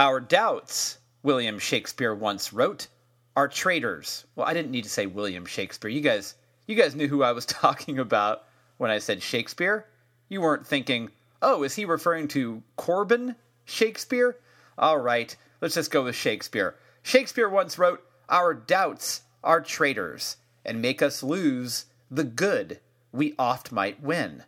Our doubts, William Shakespeare once wrote, are traitors. Well, I didn't need to say William Shakespeare. You guys, you guys knew who I was talking about when I said Shakespeare. You weren't thinking, oh, is he referring to Corbin Shakespeare? All right, let's just go with Shakespeare. Shakespeare once wrote, Our doubts are traitors, and make us lose the good we oft might win.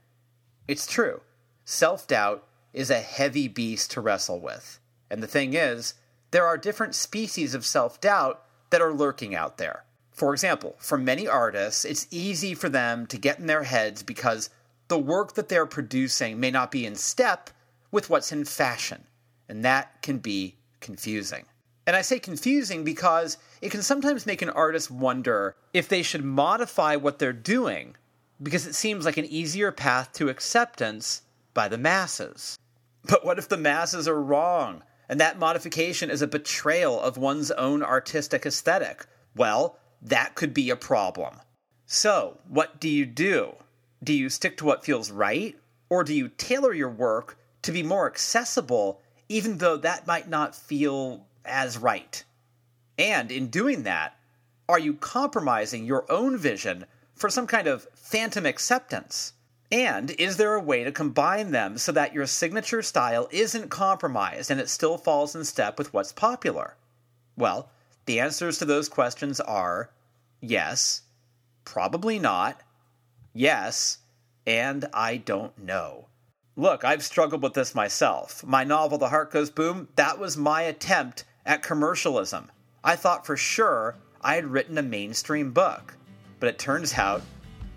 It's true. Self doubt is a heavy beast to wrestle with. And the thing is, there are different species of self doubt that are lurking out there. For example, for many artists, it's easy for them to get in their heads because the work that they're producing may not be in step with what's in fashion. And that can be confusing. And I say confusing because it can sometimes make an artist wonder if they should modify what they're doing because it seems like an easier path to acceptance by the masses. But what if the masses are wrong and that modification is a betrayal of one's own artistic aesthetic? Well, that could be a problem. So, what do you do? Do you stick to what feels right? Or do you tailor your work to be more accessible, even though that might not feel as right? And in doing that, are you compromising your own vision for some kind of phantom acceptance? And is there a way to combine them so that your signature style isn't compromised and it still falls in step with what's popular? Well, the answers to those questions are yes, probably not, yes, and I don't know. Look, I've struggled with this myself. My novel, The Heart Goes Boom, that was my attempt at commercialism. I thought for sure I had written a mainstream book but it turns out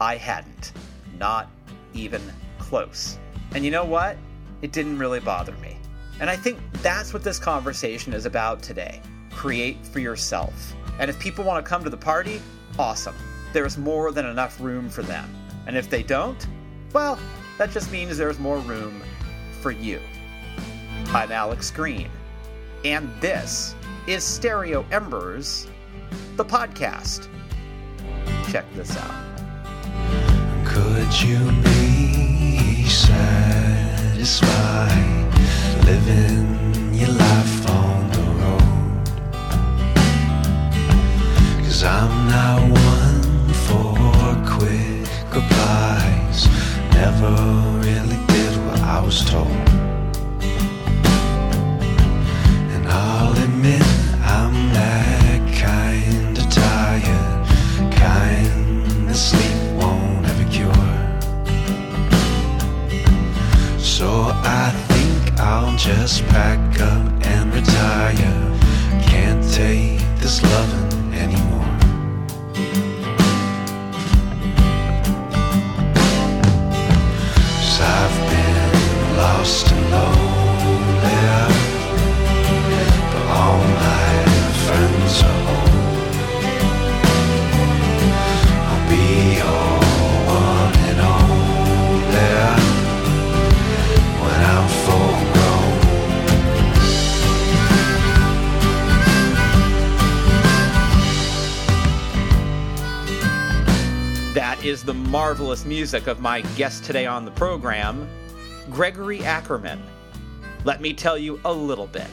I hadn't. Not even close. And you know what? It didn't really bother me. And I think that's what this conversation is about today. Create for yourself. And if people want to come to the party, awesome. There's more than enough room for them. And if they don't, well, that just means there's more room for you. I'm Alex Green, and this is Stereo Embers, the podcast check this out. Could you be satisfied living your life music of my guest today on the program, Gregory Ackerman. Let me tell you a little bit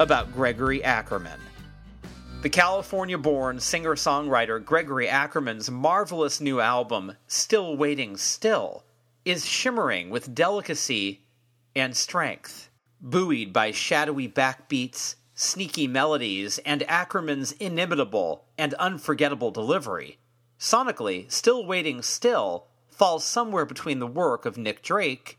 about Gregory Ackerman. The California born singer songwriter Gregory Ackerman's marvelous new album, Still Waiting Still, is shimmering with delicacy and strength. Buoyed by shadowy backbeats, sneaky melodies, and Ackerman's inimitable and unforgettable delivery, sonically, Still Waiting Still falls somewhere between the work of Nick Drake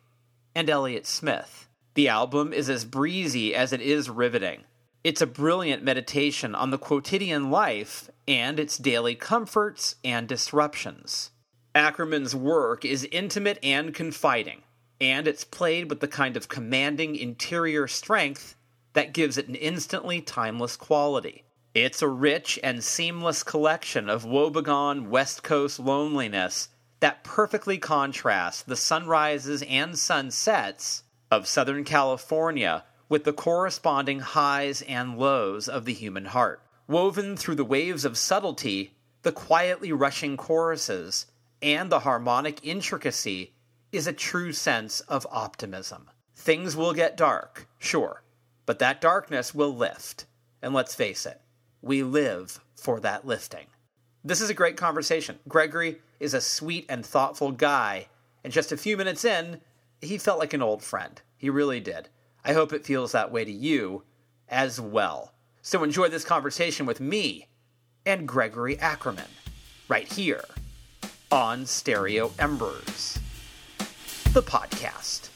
and Elliott Smith. The album is as breezy as it is riveting. It's a brilliant meditation on the quotidian life and its daily comforts and disruptions. Ackerman's work is intimate and confiding, and it's played with the kind of commanding interior strength that gives it an instantly timeless quality. It's a rich and seamless collection of woebegone West Coast loneliness that perfectly contrasts the sunrises and sunsets of Southern California with the corresponding highs and lows of the human heart. Woven through the waves of subtlety, the quietly rushing choruses, and the harmonic intricacy is a true sense of optimism. Things will get dark, sure, But that darkness will lift. And let's face it, we live for that lifting. This is a great conversation. Gregory is a sweet and thoughtful guy, and just a few minutes in, he felt like an old friend. He really did. I hope it feels that way to you as well. So enjoy this conversation with me and Gregory Ackerman right here on Stereo Embers, the podcast.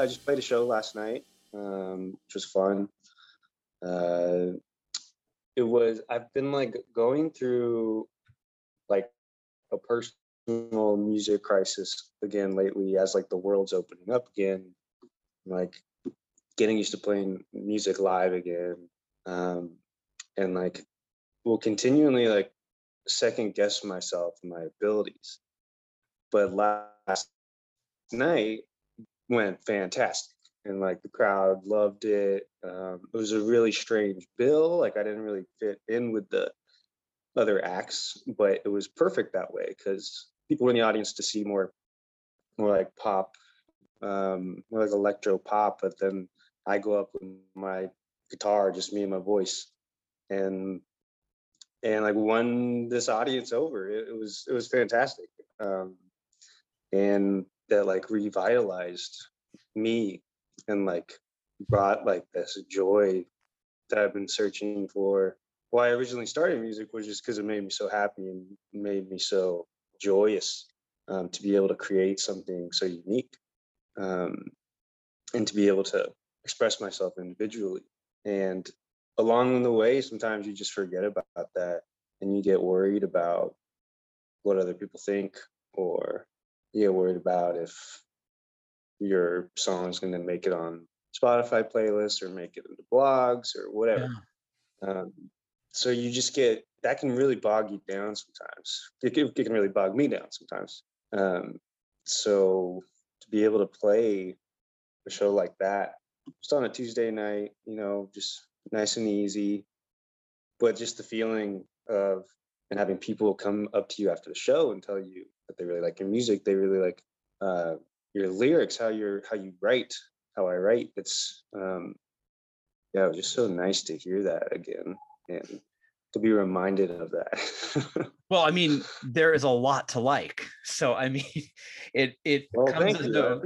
I just played a show last night, um, which was fun. Uh, it was I've been like going through like a personal music crisis again lately as like the world's opening up again, like getting used to playing music live again, um, and like will continually like second guess myself and my abilities. But last night went fantastic and like the crowd loved it um, it was a really strange bill like i didn't really fit in with the other acts but it was perfect that way because people were in the audience to see more more like pop um more like electro pop but then i go up with my guitar just me and my voice and and like won this audience over. It, it was it was fantastic um and that like revitalized me and like brought like this joy that I've been searching for. Why I originally started music was just because it made me so happy and made me so joyous um, to be able to create something so unique um, and to be able to express myself individually. And along the way, sometimes you just forget about that and you get worried about what other people think or you get worried about if your song is going to make it on Spotify playlists or make it into blogs or whatever. Yeah. Um, so you just get that can really bog you down sometimes. It can, it can really bog me down sometimes. Um, so to be able to play a show like that, just on a Tuesday night, you know, just nice and easy, but just the feeling of and having people come up to you after the show and tell you that they really like your music, they really like uh, your lyrics, how you're how you write, how I write. It's um, yeah, it was just so nice to hear that again and to be reminded of that. well, I mean, there is a lot to like. So I mean, it it well, comes as no,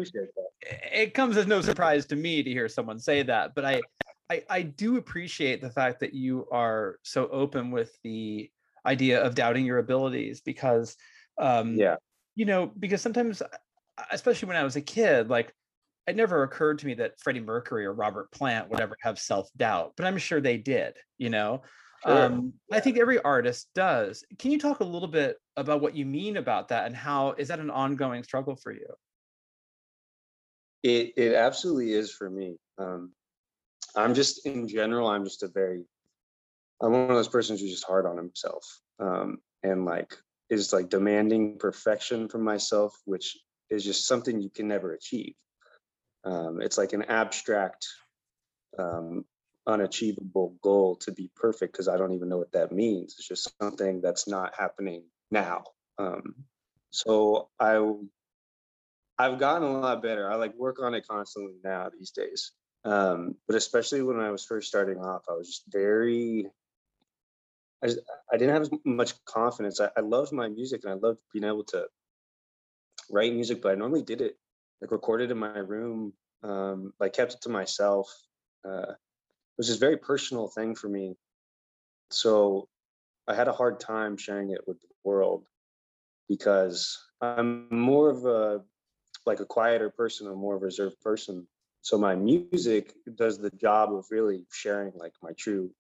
it comes as no surprise to me to hear someone say that. But I, I I do appreciate the fact that you are so open with the idea of doubting your abilities because um yeah. you know because sometimes especially when i was a kid like it never occurred to me that freddie mercury or robert plant would ever have self-doubt but i'm sure they did you know? Sure. um i think every artist does. Can you talk a little bit about what you mean about that and how is that an ongoing struggle for you? It it absolutely is for me. Um i'm just in general i'm just a very I'm one of those persons who's just hard on himself. Um, and like is like demanding perfection from myself, which is just something you can never achieve. Um, it's like an abstract, um, unachievable goal to be perfect because I don't even know what that means. It's just something that's not happening now. Um, so I, I've gotten a lot better. I like work on it constantly now these days. Um, but especially when I was first starting off, I was just very I, just, I didn't have as much confidence. I, I loved my music and I loved being able to write music, but I normally did it like recorded in my room, um, like kept it to myself. Uh, it was this very personal thing for me. So I had a hard time sharing it with the world because I'm more of a like a quieter person, a more reserved person. So my music does the job of really sharing like my true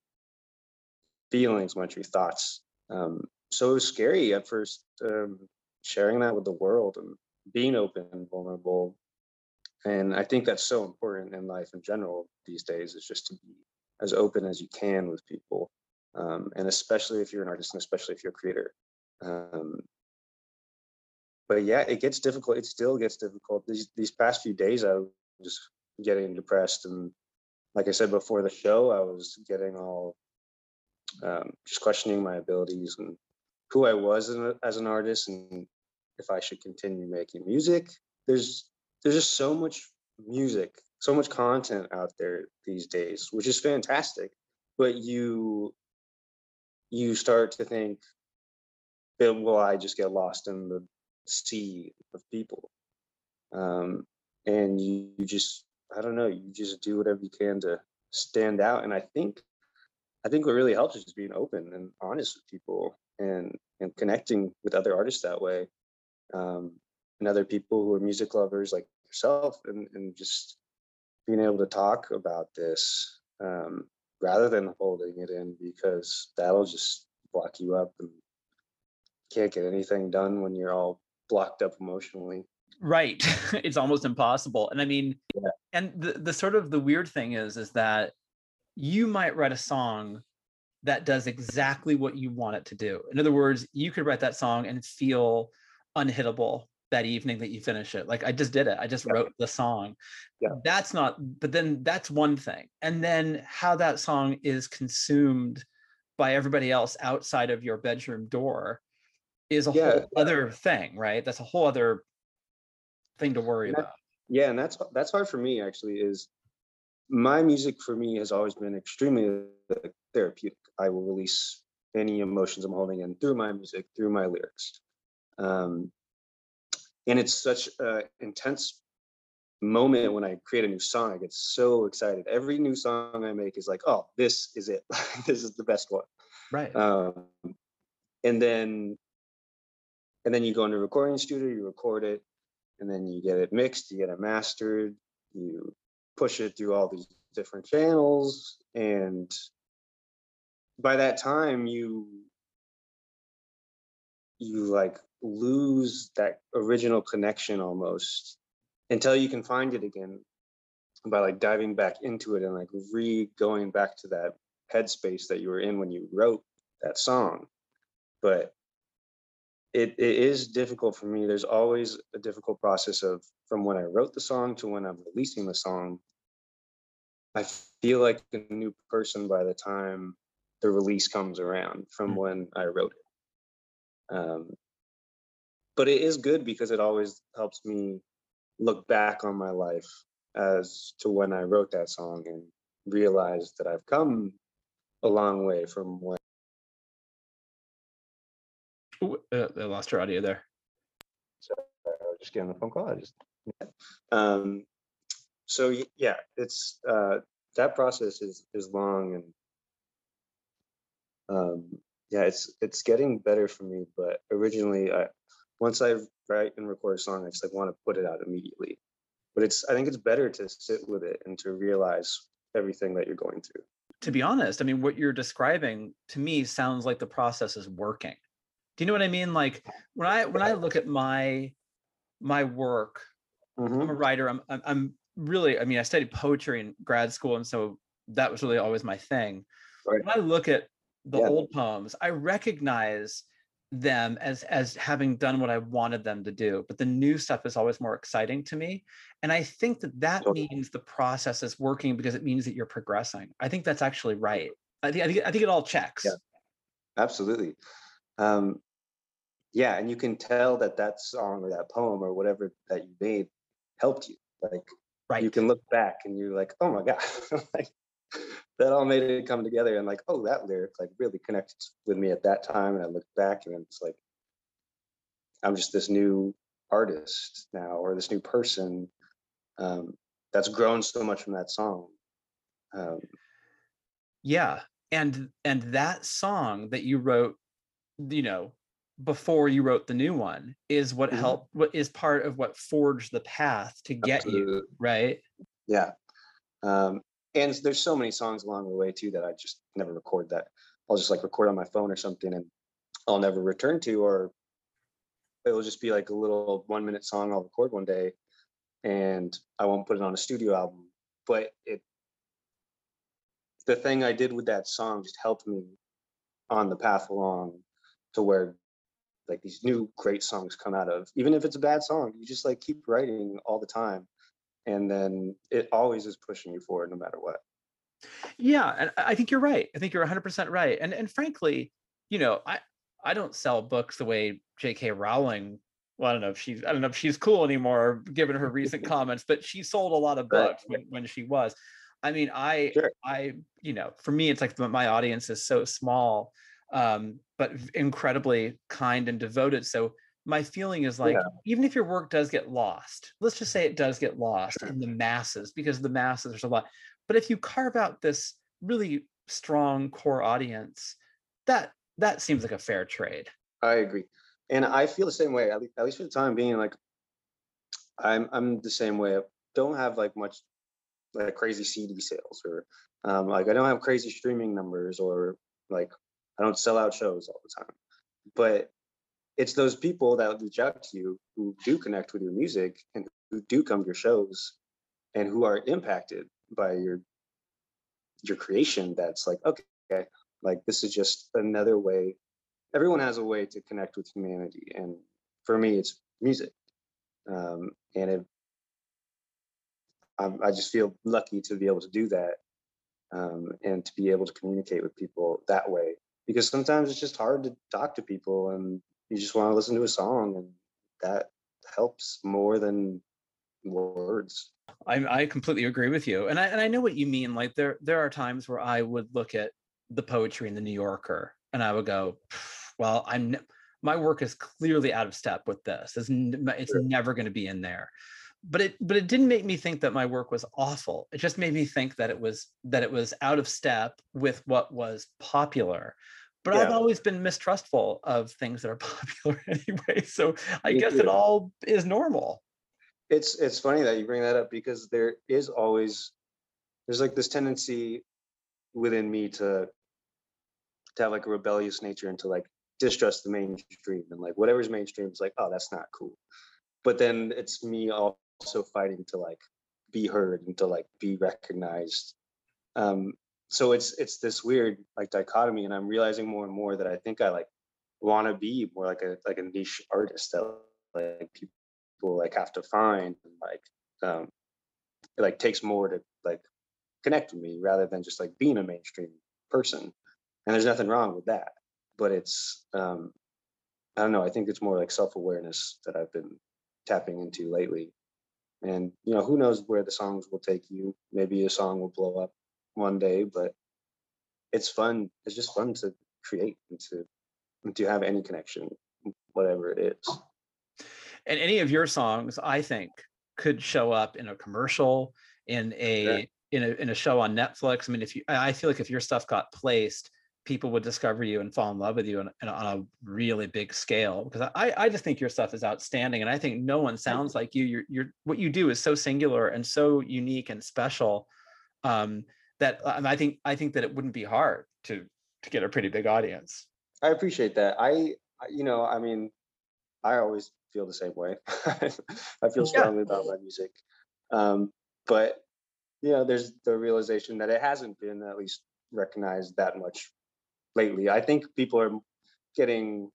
feelings, my true thoughts. Um, so it was scary at first um, sharing that with the world and being open and vulnerable. and I think that's so important in life in general these days is just to be as open as you can with people, um, and especially if you're an artist and especially if you're a creator. Um, but yeah, it gets difficult. It still gets difficult. These these past few days, I was just getting depressed, and like I said before the show, I was getting all um, just questioning my abilities and who I was as, an artist, and if I should continue making music. There's there's just so much music, so much content out there these days, which is fantastic. But you you start to think, will I just get lost in the sea of people? Um, and you, you just I don't know, you just do whatever you can to stand out. And I think I think what really helps is just being open and honest with people and and connecting with other artists that way. Um, and other people who are music lovers like yourself and, and just being able to talk about this um, rather than holding it in because that'll just block you up and can't get anything done when you're all blocked up emotionally right it's almost impossible and i mean Yeah. and the, the sort of the weird thing is is that you might write a song that does exactly what you want it to do. In other words you could write that song and feel unhittable that evening that you finish it. Like i just did it. I just Yeah. wrote the song. Yeah. that's not but then that's one thing. And then how that song is consumed by everybody else outside of your bedroom door is a Yeah, whole other thing right? That's a whole other thing to worry that- about. Yeah and that's that's hard for me actually is my music for me has always been extremely therapeutic. I will release any emotions i'm holding in through my music through my lyrics. Um, and it's such an intense moment when i create a new song. I get so excited. Every new song i make is like oh this is it. This is the best one. Right. Um, and then and then you go into a recording studio you record it and then you get it mixed you get it mastered you push it through all these different channels and by that time you you like lose that original connection almost until you can find it again by like diving back into it and like re going back to that headspace that you were in when you wrote that song. But it, it is difficult for me. There's always a difficult process of from when i wrote the song to when i'm releasing the song. I feel like a new person by the time the release comes around from Mm. when i wrote it. Um, but it is good because it always helps me look back on my life as to when i wrote that song and realize that i've come a long way from when Ooh, uh, I lost your audio there. So I was just getting the phone call. I just um so yeah, it's uh that process is is long and um yeah, it's it's getting better for me, but originally I once I write and record a song, I just like want to put it out immediately. But it's I think it's better to sit with it and to realize everything that you're going through. To be honest, I mean, what you're describing to me sounds like the process is working. Do you know what I mean? Like when I when I look at my my work, I'm a writer. I'm I'm, I'm really. I mean, I studied poetry in grad school, and so that was really always my thing. Right. When I look at the Yeah. old poems, I recognize them as as having done what I wanted them to do. But the new stuff is always more exciting to me, and I think that that means the process is working because it means that you're progressing. I think that's actually right. I think I think, I think it all checks. Yeah. Absolutely. Um, yeah, and you can tell that that song or that poem or whatever that you made helped you. Like Right. you can look back and you're like, oh my god, like that all made it come together. And like, oh, that lyric like really connected with me at that time. And I look back and it's like, I'm just this new artist now or this new person um, that's grown so much from that song. Um, yeah and and that song that you wrote you know before you wrote the new one is what Mhm. helped what is part of what forged the path to get you right Yeah. Um, and there's so many songs along the way too that I just never record that. I'll just like record on my phone or something and I'll never return to, or it'll just be like a little one minute song I'll record one day. and I won't put it on a studio album. But it, the thing I did with that song just helped me on the path along to where like these new great songs come out of. Even if it's a bad song, you just like keep writing all the time, and then it always is pushing you forward no matter what. Yeah, and I think you're right. I think you're 100% right. And and frankly, you know, I I don't sell books the way J.K. Rowling. Well, I don't know if she's I don't know if she's cool anymore, given her recent comments, but she sold a lot of books when, when she was. I mean, I Sure. I you know, for me, it's like my audience is so small, um, but incredibly kind and devoted. So my feeling is like, Yeah. even if your work does get lost, let's just say it does get lost in the masses, because the masses there's a lot. But if you carve out this really strong core audience, that that seems like a fair trade. I agree, and I feel the same way. At least, at least for the time being, like I'm I'm the same way. I don't have like much like crazy CD sales or um, like I don't have crazy streaming numbers or like I don't sell out shows all the time. But it's those people that reach out to you who do connect with your music and who do come to your shows and who are impacted by your your creation that's like okay like this is just another way. Everyone has a way to connect with humanity and for me it's music. Um, and it, I'm, i just feel lucky to be able to do that um, and to be able to communicate with people that way because sometimes it's just hard to talk to people and you just want to listen to a song and that helps more than words I, I completely agree with you, and I and I know what you mean. Like there there are times where I would look at the poetry in the New Yorker, and I would go, "Well, I'm ne- my work is clearly out of step with this. It's it's Sure. never going to be in there." But it but it didn't make me think that my work was awful. It just made me think that it was that it was out of step with what was popular. But I've always been mistrustful of things that are popular anyway. So I Me guess it all is normal. it's it's funny that you bring that up because there is always there's like this tendency within me to to have like a rebellious nature and to like distrust the mainstream and like whatever's mainstream is like oh that's not cool but then it's me also fighting to like be heard and to like be recognized. Um so it's it's this weird like dichotomy and i'm realizing more and more that i think i like want to be more like a like a niche artist that like people like have to find and like um it like takes more to like connect with me rather than just like being a mainstream person. And there's nothing wrong with that but it's um i don't know i think it's more like self-awareness that i've been tapping into lately and you know who knows where the songs will take you. Maybe a song will blow up one day but it's fun it's just fun to create and to to have any connection whatever it is. And any of your songs i think could show up in a commercial in a Sure. in a in a show on netflix. I mean if you I feel like if your stuff got placed people would discover you and fall in love with you on, on a really big scale because i i just think your stuff is outstanding and i think no one sounds like you you're, you're what you do is so singular and so unique and special um that um, i think i think that it wouldn't be hard to to get a pretty big audience I appreciate that. I, you know, I mean, I always feel the same way. I feel Yeah. strongly about my music. Um, but, you know, there's the realization that it hasn't been at least recognized that much lately. I think people are getting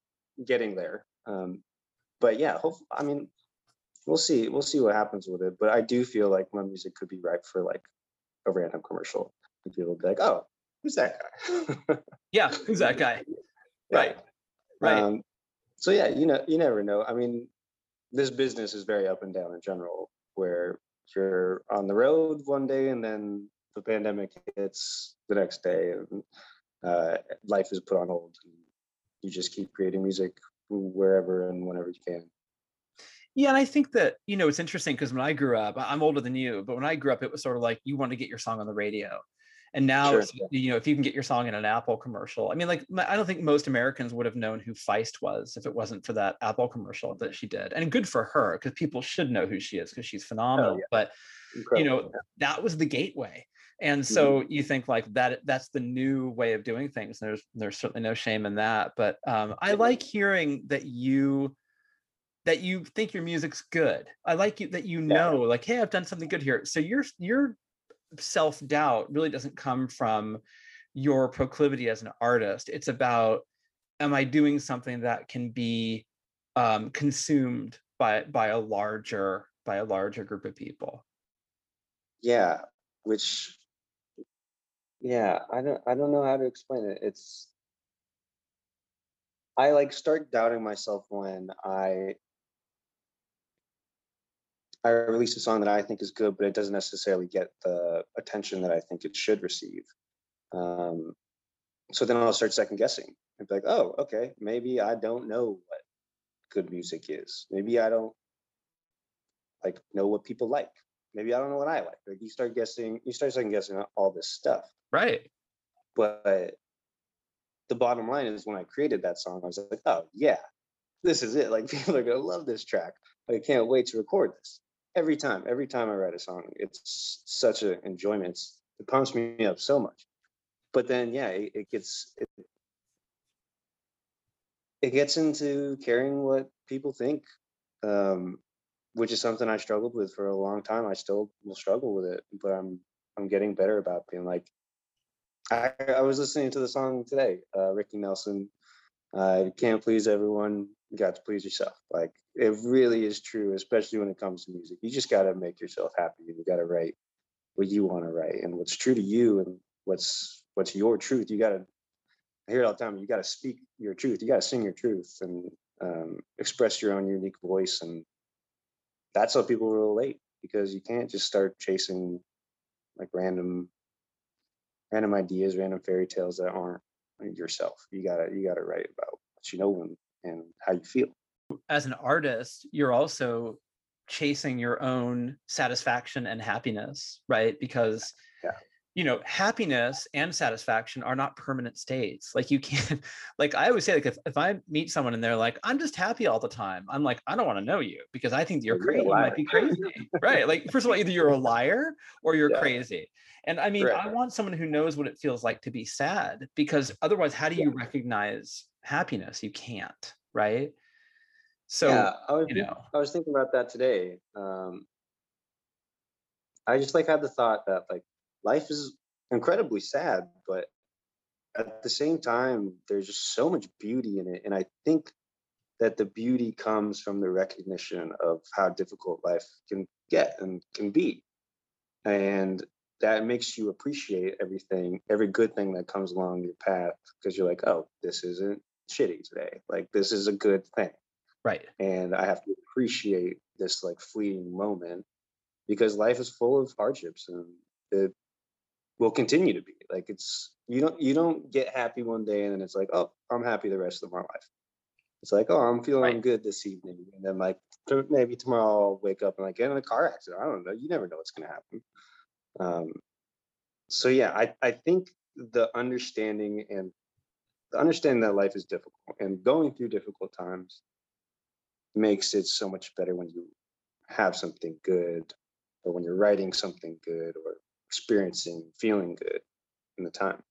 getting there. Um, but yeah, hope, I mean, we'll see. We'll see what happens with it. But I do feel like my music could be ripe for like a random commercial. And people would be like, oh, who's that guy? yeah who's that guy Yeah. right right Um, so yeah, you know, you never know. I mean, this business is very up and down in general, where you're on the road one day and then the pandemic hits the next day, and uh, life is put on hold. You just keep creating music wherever and whenever you can. Yeah, and I think that you know it's interesting because when I grew up, I'm older than you, but when I grew up, it was sort of like you want to get your song on the radio, and now Sure, you know if you can get your song in an Apple commercial. I mean, like I don't think most Americans would have known who Feist was if it wasn't for that Apple commercial that she did, and good for her because people should know who she is because she's phenomenal. yeah. But you know Incredible. that was the gateway and so you think like that that's the new way of doing things there's there's certainly no shame in that but um, i like hearing that you that you think your music's good. I like you that you know, like, hey, I've done something good here. So your your self doubt really doesn't come from your proclivity as an artist. It's about, am I doing something that can be um, consumed by by a larger by a larger group of people? Yeah, which yeah, I don't I don't know how to explain it. It's I like start doubting myself when I I release a song that I think is good, but it doesn't necessarily get the attention that I think it should receive. Um, so then I'll start second guessing and be like, oh, okay, maybe I don't know what good music is. Maybe I don't like know what people like. Maybe I don't know what I like. Like you start guessing, you start second guessing all this stuff. Right. But the bottom line is when I created that song, I was like, oh yeah, this is it. Like people are gonna love this track. I can't wait to record this. Every time, every time I write a song, it's such an enjoyment. It's, it pumps me up so much. But then, yeah, it, it gets it, it gets into caring what people think, um, which is something I struggled with for a long time. I still will struggle with it, but I'm I'm getting better about being like. I, I was listening to the song today, uh, Ricky Nelson. Uh, can't please everyone. You got to please yourself. Like it really is true, especially when it comes to music. You just got to make yourself happy, you got to write what you want to write and what's true to you, and what's what's your truth. You got to I hear it all the time. You got to speak your truth. You got to sing your truth and um, express your own unique voice, and that's how people relate. Because you can't just start chasing like random, random ideas, random fairy tales that aren't yourself. You gotta you gotta write about what you know and, and how you feel. As an artist, you're also chasing your own satisfaction and happiness, right? Because Yeah. You know happiness and satisfaction are not permanent states. Like you can't like i always say like if, if i meet someone and they're like i'm just happy all the time i'm like i don't want to know you because i think you're You're crazy. You might be crazy. Right like first of all either you're a liar or you're Yeah. crazy. And i mean Right. i want someone who knows what it feels like to be sad because otherwise how do you recognize happiness? You can't right? So yeah, I was you know. I was thinking about that today. Um, I just like had the thought that like life is incredibly sad, but at the same time, there's just so much beauty in it, and I think that the beauty comes from the recognition of how difficult life can get and can be, and that makes you appreciate everything, every good thing that comes along your path, because you're like, oh, this isn't shitty today. Like this is a good thing right and I have to appreciate this like fleeting moment because life is full of hardships and it will continue to be. Like it's you don't you don't get happy one day and then it's like oh I'm happy the rest of my life. It's like oh I'm feeling Right. good this evening and then like maybe tomorrow I'll wake up and like get in a car accident. I don't know. You never know what's gonna happen. Um, so yeah, I I think the understanding and the understanding that life is difficult and going through difficult times makes it so much better when you have something good or when you're writing something good or experiencing feeling good in the time.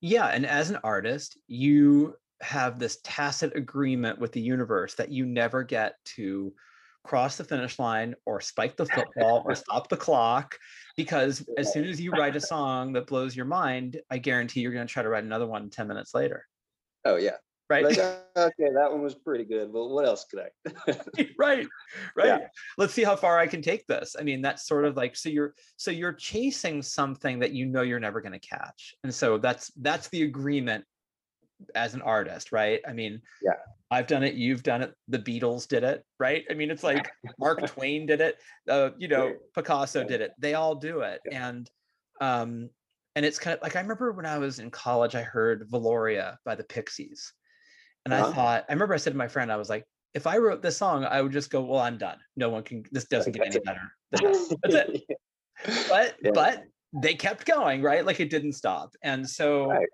Yeah, and as an artist, you have this tacit agreement with the universe that you never get to cross the finish line or spike the football or stop the clock because as soon as you write a song that blows your mind, I guarantee you're going to try to write another one 10 minutes later, oh yeah right? like uh, okay that one was pretty good but what else could i right right Yeah. let's see how far i can take this i mean that's sort of like so you're so you're chasing something that you know you're never going to catch and so that's that's the agreement as an artist right i mean Yeah. i've done it you've done it the beatles did it right i mean it's like mark twain did it uh, you know picasso Yeah. did it they all do it and um and it's kind of like i remember when i was in college i heard Velouria by the pixies and I Uh-huh. thought, I remember I said to my friend, I was like, if I wrote this song, I would just go, well, I'm done. No one can, this doesn't get any better than this. That's it. But, Yeah. but they kept going, right? Like it didn't stop. And so, Right.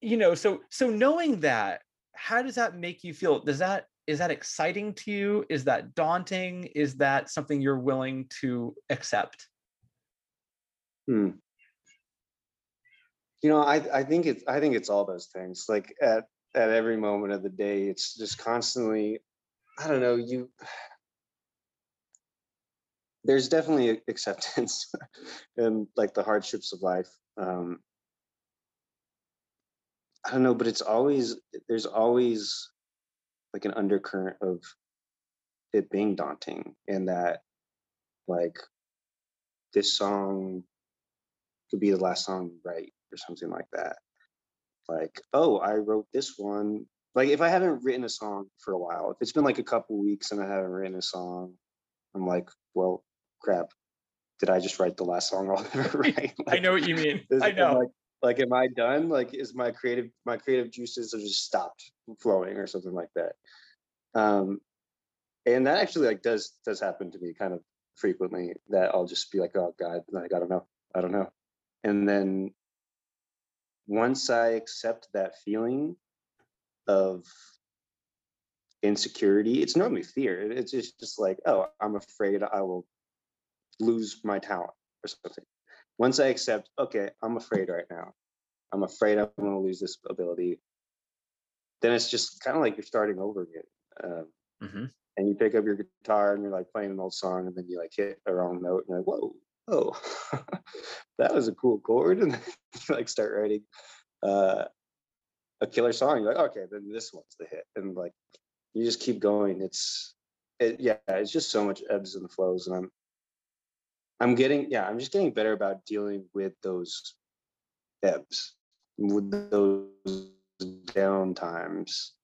you know, so, so knowing that, how does that make you feel? Does that, is that exciting to you? Is that daunting? Is that something you're willing to accept? Hmm. You know, I I think it's I think it's all those things. Like at at every moment of the day, it's just constantly I don't know, you there's definitely acceptance and like the hardships of life. Um, I don't know, but it's always there's always like an undercurrent of it being daunting and that like this song could be the last song you write or something like that. Like, oh, I wrote this one. Like if I haven't written a song for a while, if it's been like a couple weeks and I haven't written a song, I'm like, well, crap. Did I just write the last song I'll ever write? I know what you mean. I know. Like, like, am I done? Like, is my creative my creative juices have just stopped flowing or something like that? Um, and that actually like does does happen to me kind of frequently. That I'll just be like, oh God, like I don't know, I don't know, and then once I accept that feeling of insecurity, it's normally fear. It's just, just like, oh, I'm afraid I will lose my talent or something. Once I accept, okay, I'm afraid right now. I'm afraid I'm going to lose this ability. Then it's just kind of like you're starting over again. Um, Mhm. And you pick up your guitar and you're like playing an old song, and then you like hit a wrong note, and you're like, whoa, oh, that was a cool chord, and like start writing uh, a killer song. You're like, okay, then this one's the hit, and like you just keep going. It's it, yeah, it's just so much ebbs and flows, and I'm I'm getting yeah, I'm just getting better about dealing with those ebbs, with those down times,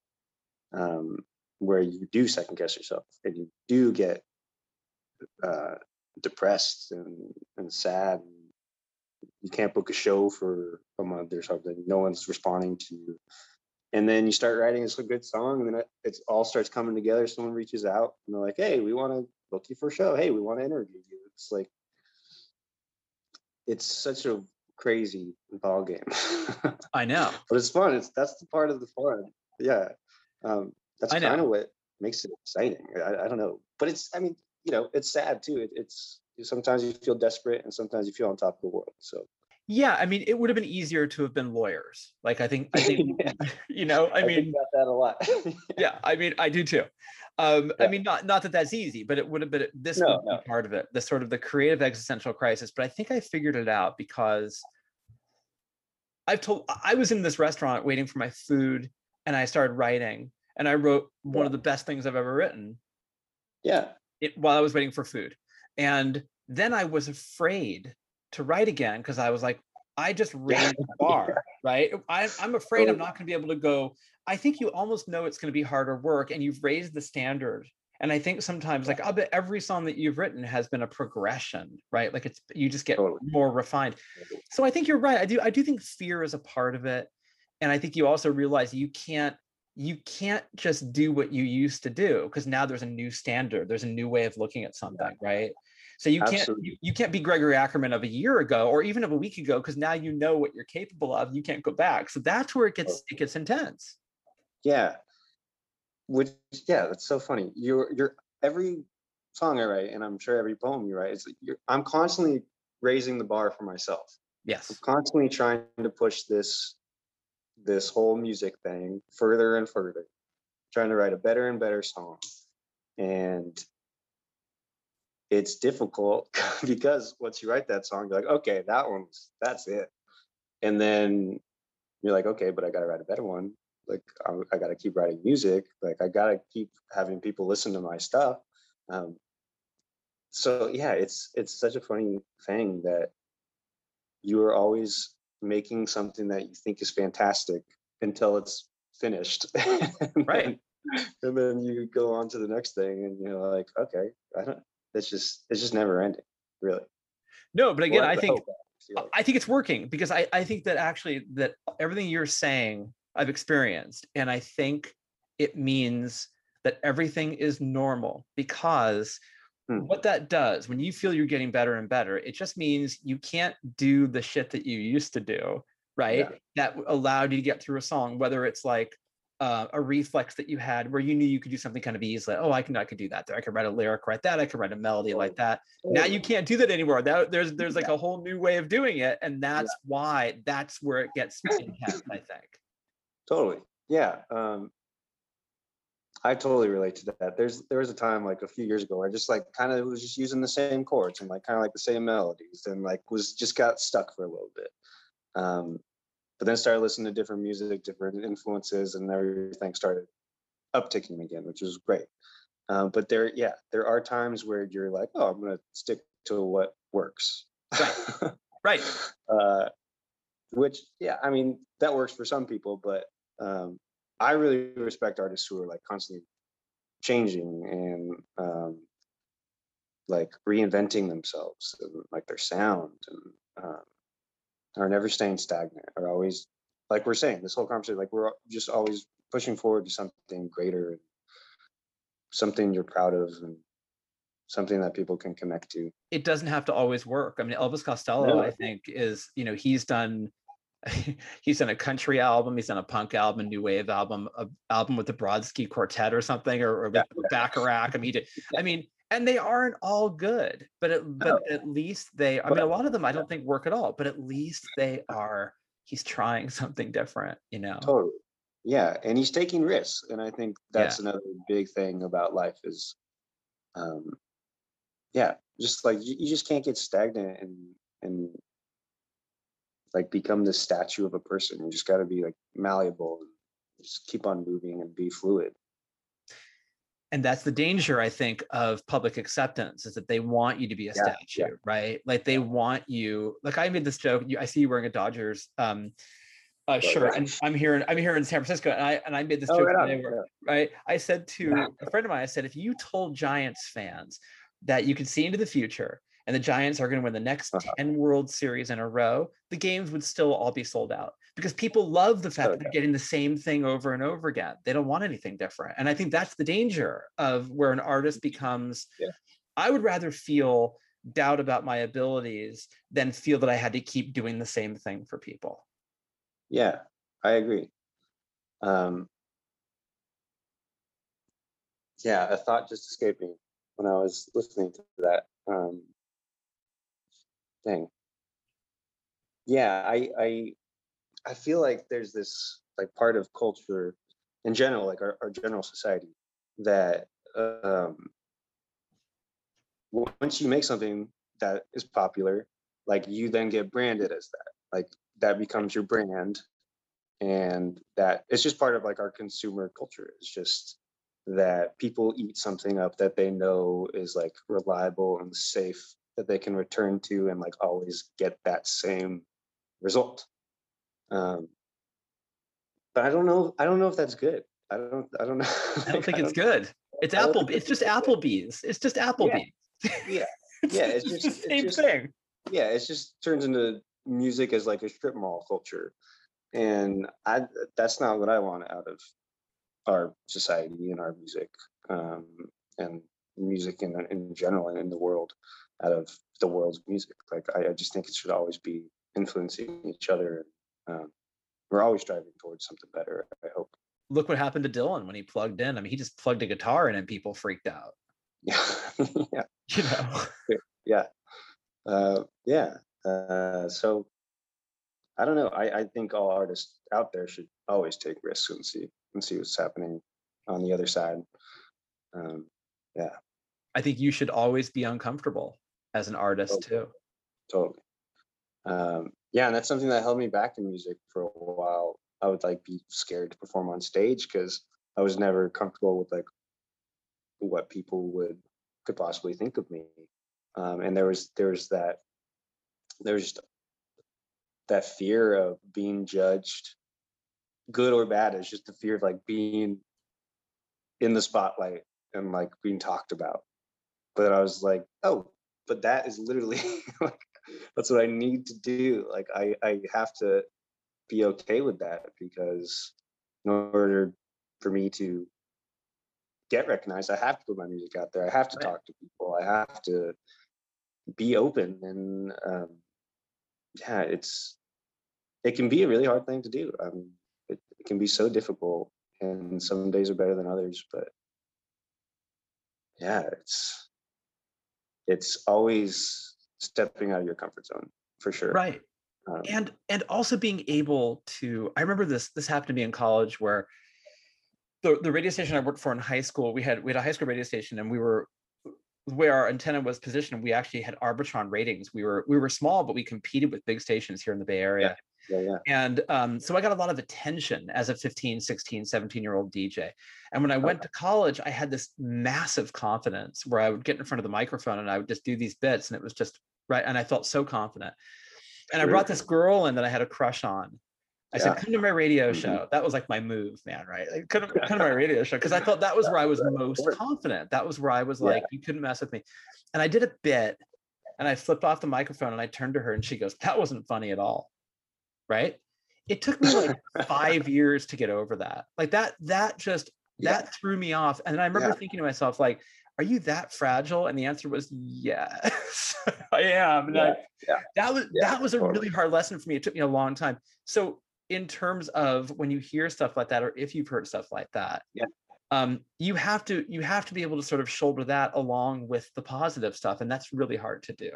um, where you do second guess yourself and you do get uh, depressed and and sad. You can't book a show for a month or something. No one's responding to you. And then you start writing this a good song, and then it it's all starts coming together. Someone reaches out, and they're like, "Hey, we want to book you for a show. Hey, we want to interview you." It's like it's such a crazy ball game, I know. But it's fun. It's that's the part of the fun. Yeah, um, that's kind of what makes it exciting. I, I don't know, but it's. I mean, you know, it's sad too. It, it's sometimes you feel desperate, and sometimes you feel on top of the world. So Yeah, I mean, it would have been easier to have been lawyers. Like I think, I think, Yeah. you know, I mean, think about that a lot. yeah, I mean, I do too. Um, I mean, not not that that's easy, but it would have been this No, would be no. part of it, the sort of the creative existential crisis. But I think I figured it out because I've told I was in this restaurant waiting for my food, and I started writing, and I wrote one of the best things I've ever written yeah, it, while I was waiting for food. And then I was afraid to write again because I was like, I just raised the bar, right? I, I'm afraid I'm oh. not going to be able to go. I think you almost know it's going to be harder work and you've raised the standard. And I think sometimes, like, I'll bet every song that you've written has been a progression, right? Like, it's you just get Totally. more refined. So I think you're right. I do. I do think fear is a part of it, and I think you also realize you can't you can't just do what you used to do because now there's a new standard there's a new way of looking at something right? So you can't you, you can't be gregory ackerman of a year ago or even of a week ago because now you know what you're capable of you can't go back. So that's where it gets oh. it gets intense. Yeah. Which yeah, that's so funny. You're you're every song I write, and I'm sure every poem you write, is you're, I'm constantly raising the bar for myself. yes. I'm yes constantly trying to push this this whole music thing further and further, trying to write a better and better song. And it's difficult because once you write that song, you're like, okay, that one's that's it. And then you're like, okay, but I gotta write a better one. Like I, I gotta keep writing music. Like I gotta keep having people listen to my stuff. Um, so yeah, it's it's such a funny thing that you are always making something that you think is fantastic until it's finished. And Right. then- and then you go on to the next thing and you're like, okay, I don't it's just it's just never ending, really. no but again Well, i the think I. I think it's working because I, I think that actually that everything you're saying I've experienced and I think it means that everything is normal because Hmm. what that does when you feel you're getting better and better it just means you can't do the shit that you used to do right? Yeah. that allowed you to get through a song whether it's like uh, a reflex that you had where you knew you could do something kind of easily. Oh I can I could do that there. I could write a lyric right that. I could write a melody like that. Now you can't do that anymore. Now there's there's like a whole new way of doing it and that's why that's where it gets intense i think. Totally. Yeah. Um, I totally relate to that. There's there was a time like a few years ago where I just like kind of was just using the same chords and like kind of like the same melodies and like was just got stuck for a little bit. Um, but then started listening to different music, different influences, and everything started upticking again, which was great. Um, but there, yeah, there are times where you're like, oh, I'm gonna stick to what works. Right. right. Uh, which, yeah, I mean, that works for some people, but um, I really respect artists who are like constantly changing and um, like reinventing themselves, and, like their sound, and um, are never staying stagnant. Are always, like we're saying, this whole conversation, like we're just always pushing forward to something greater, something you're proud of, and something that people can connect to. It doesn't have to always work. I mean, Elvis Costello, No. I think, is you know he's done he's done a country album, he's done a punk album, new wave album, a album with the Brodsky Quartet or something, or, or with Yeah. Bacharach. I mean, did, I mean, and they aren't all good, but it, but at least they. I mean, a lot of them I don't think work at all, but at least they are. He's trying something different, you know. Totally. Yeah, and he's taking risks, and I think that's another big thing about life is, um, yeah, just like you, you just can't get stagnant and and like become the statue of a person. You just got to be like malleable and just keep on moving and be fluid. and that's the danger i think of public acceptance is that they want you to be a Yeah, statue yeah. right like they want you like i made this joke you, i see you wearing a dodgers um uh, shirt right. and i'm here in, i'm here in san francisco and i and i made this Oh, joke right today where- yeah. right i said to a friend of mine i said if you told giants fans that you could see into the future and the giants are going to win the next Uh-huh. 10 world series in a row the games would still all be sold out because people love the fact Oh, that they're getting the same thing over and over again they don't want anything different and i think that's the danger of where an artist becomes Yeah. i would rather feel doubt about my abilities than feel that i had to keep doing the same thing for people Yeah, I agree. Um, yeah, a thought just escaped me when I was listening to that. Um, dang. Yeah, I I I feel like there's this like part of culture in general, like our, our general society, that um, once you make something that is popular, like you then get branded as that. Like that becomes your brand and that it's just part of like our consumer culture it's just that people eat something up that they know is like reliable and safe that they can return to and like always get that same result. Um but i don't know i don't know if that's good. I don't i don't know i don't think it's good. It's I don't apple it's it's just good. applebee's. It's just applebee's. Yeah. It's, Yeah, it's it's just- the it's same just- thing. yeah it just turns into music as like a strip mall culture. And i that's not what i want out of our society and our music um and music in in general and in the world out of the world's music. Like i, I just think it should always be influencing each other um, we're always striving towards something better i hope. Look what happened to dylan when he plugged in. I mean he just plugged a guitar in and people freaked out. Yeah. Yeah. You know? Yeah. Uh yeah. Uh so i don't know. I i think all artists out there should always take risks and see and see what's happening on the other side. Um yeah. i think you should always be uncomfortable as an artist Okay. too. Totally. Um yeah and that's something that held me back in music for a while. I would like be scared to perform on stage because i was never comfortable with like what people would could possibly think of me. Um and there was there was that there was just that fear of being judged good or bad it's just the fear of like being in the spotlight and like being talked about. But i was like oh but that is literally like that's what i need to do like i i have to be okay with that because in order for me to get recognized i have to put my music out there i have to Right. talk to people i have to be open and um yeah it's it can be a really hard thing to do um it, it can be so difficult and some days are better than others but yeah it's it's always stepping out of your comfort zone for sure right um, and and also being able to i remember this this happened to me in college where the the radio station I worked for in high school, we had we had a high school radio station, and we were where our antenna was positioned. We actually had Arbitron ratings. We were we were small, but we competed with big stations here in the Bay Area. Yeah, yeah. And um, so I got a lot of attention as a 15, 16, 17 year old DJ. And when I went to college, I had this massive confidence where I would get in front of the microphone and I would just do these bits, and it was just right. And I felt so confident. And I brought this girl in that I had a crush on. I Yeah. said, "Come to my radio Mhm. show." That was like my move, man. Right? Like, come, to- come to my radio show because I thought that was where I was most confident. That was where I was Yeah. like, "You couldn't mess with me." And I did a bit, and I flipped off the microphone, and I turned to her, and she goes, "That wasn't funny at all." Right? It took me like five years to get over that. Like that. That just Yeah. that threw me off. And then I remember Yeah. thinking to myself, like, "Are you that fragile?" And the answer was yes, I am. And I- Yeah, yeah. that was Yeah, that was a totally. really hard lesson for me. It took me a long time. So in terms of when you hear stuff like that, or if you've heard stuff like that, Yeah. um, you have to you have to be able to sort of shoulder that along with the positive stuff, and that's really hard to do.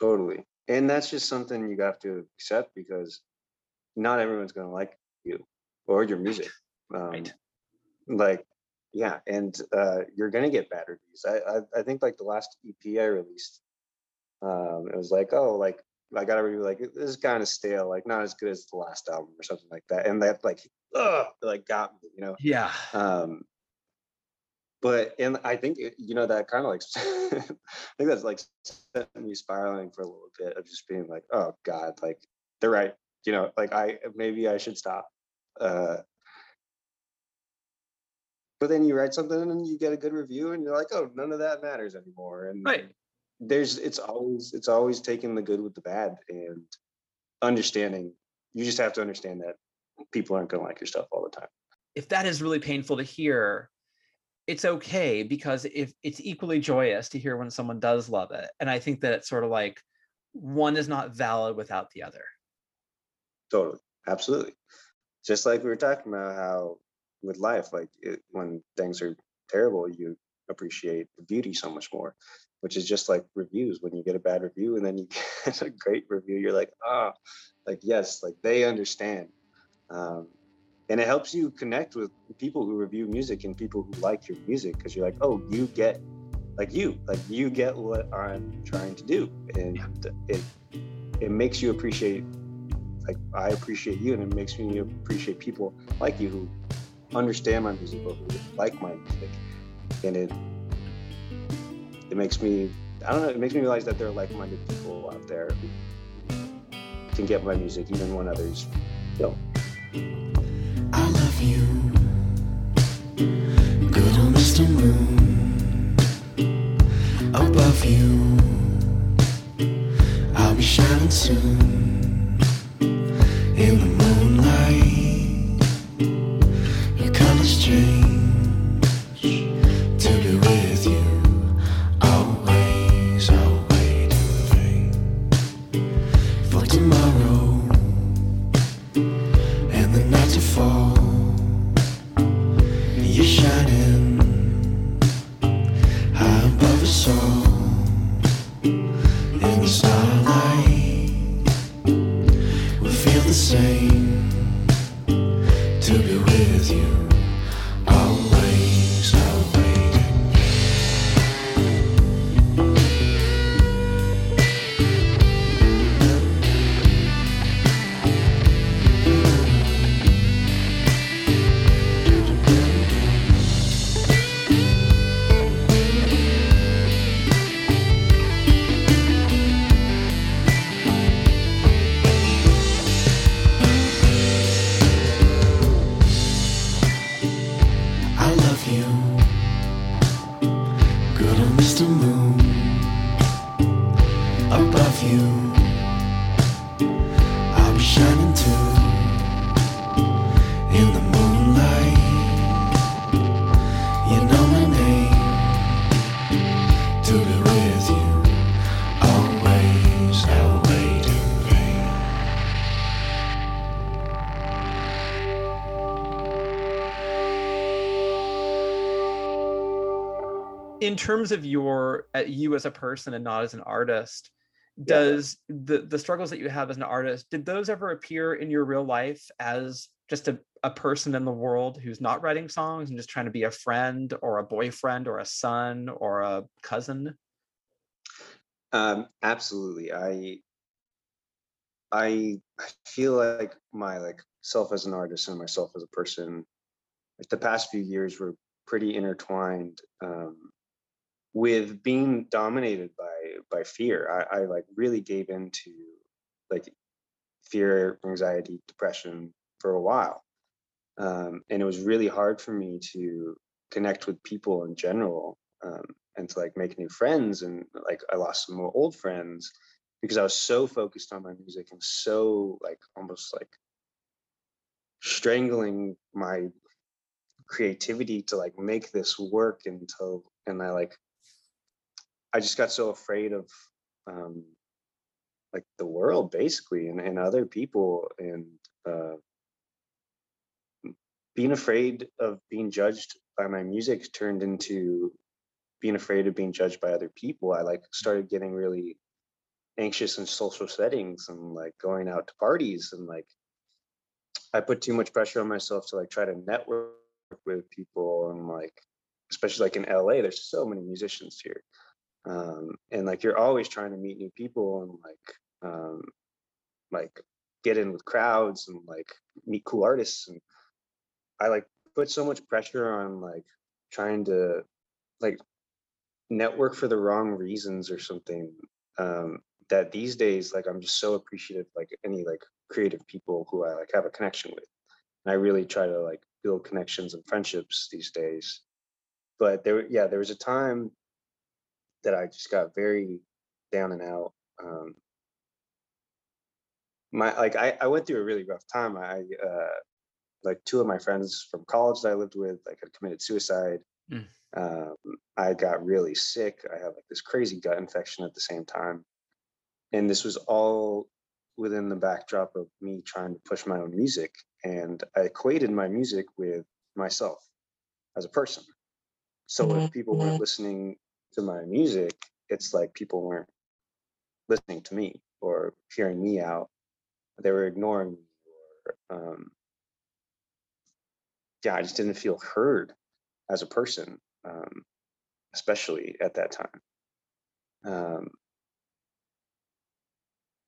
Totally. And that's just something you have to accept because not everyone's going to like you or your music. Um, Right. Like, yeah. And uh, you're going to get bad reviews. I, I, I think like the last EP I released, um, it was like, oh, like, I got a review like this is kind of stale, like not as good as the last album or something like that. And that like, ugh, like got me, you know. Yeah, um but and i think you know that kind of like i think that's like sent me spiraling for a little bit of just being like oh god like they're right you know like i maybe i should stop uh but then you write something and you get a good review and you're like oh none of that matters anymore and right. there's it's always it's always taking the good with the bad and understanding you just have to understand that people aren't going to like your stuff all the time If that is really painful to hear, it's okay because if it's equally joyous to hear when someone does love it, and I think that it's sort of like one is not valid without the other. Totally, absolutely. Just like we were talking about how with life, like it, when things are terrible, you appreciate the beauty so much more. Which is just like reviews. When you get a bad review and then you get a great review, you're like, ah, like yes, like they understand, um, and it helps you connect with people who review music and people who like your music because you're like, oh, you get like you, like you get what I'm trying to do, and it it makes you appreciate like I appreciate you, and it makes me appreciate people like you who understand my music or who like my music, and it it makes me I don't know it makes me realize that there are like-minded people out there who can get my music even when others don't. You. Good on Mr. Moon. Above you. I'll be shining soon. In the moonlight. Terms of your uh, you as a person and not as an artist Yeah. does the the struggles that you have as an artist did those ever appear in your real life as just a, a person in the world who's not writing songs and just trying to be a friend or a boyfriend or a son or a cousin? Um, absolutely. I I feel like my like self as an artist and myself as a person, like the past few years were pretty intertwined um, with being dominated by by fear. I, I like really gave into like fear, anxiety, depression for a while, um, and it was really hard for me to connect with people in general um, and to like make new friends. And like I lost some old friends because I was so focused on my music and so like almost like strangling my creativity to like make this work until and I like I just got so afraid of um like the world basically and, and other people and uh being afraid of being judged by my music turned into being afraid of being judged by other people. I like started getting really anxious in social settings and like going out to parties and like I put too much pressure on myself to like try to network with people and like especially like in LA there's so many musicians here um and like you're always trying to meet new people and like um like get in with crowds and like meet cool artists and I like put so much pressure on like trying to like network for the wrong reasons or something um that these days like i'm just so appreciative like any like creative people who i like have a connection with. And i really try to like build connections and friendships these days. But there yeah there was a time that i just got very down and out um my like i, I went through a really rough time i uh like two of my friends from college that i lived with like had committed suicide Mm. um, i got really sick i had like this crazy gut infection at the same time and this was all within the backdrop of me trying to push my own music and i equated my music with myself as a person. So if people weren't listening to my music it's like people weren't listening to me or hearing me out. They were ignoring me or um, yeah i just didn't feel heard as a person um, especially at that time. Um,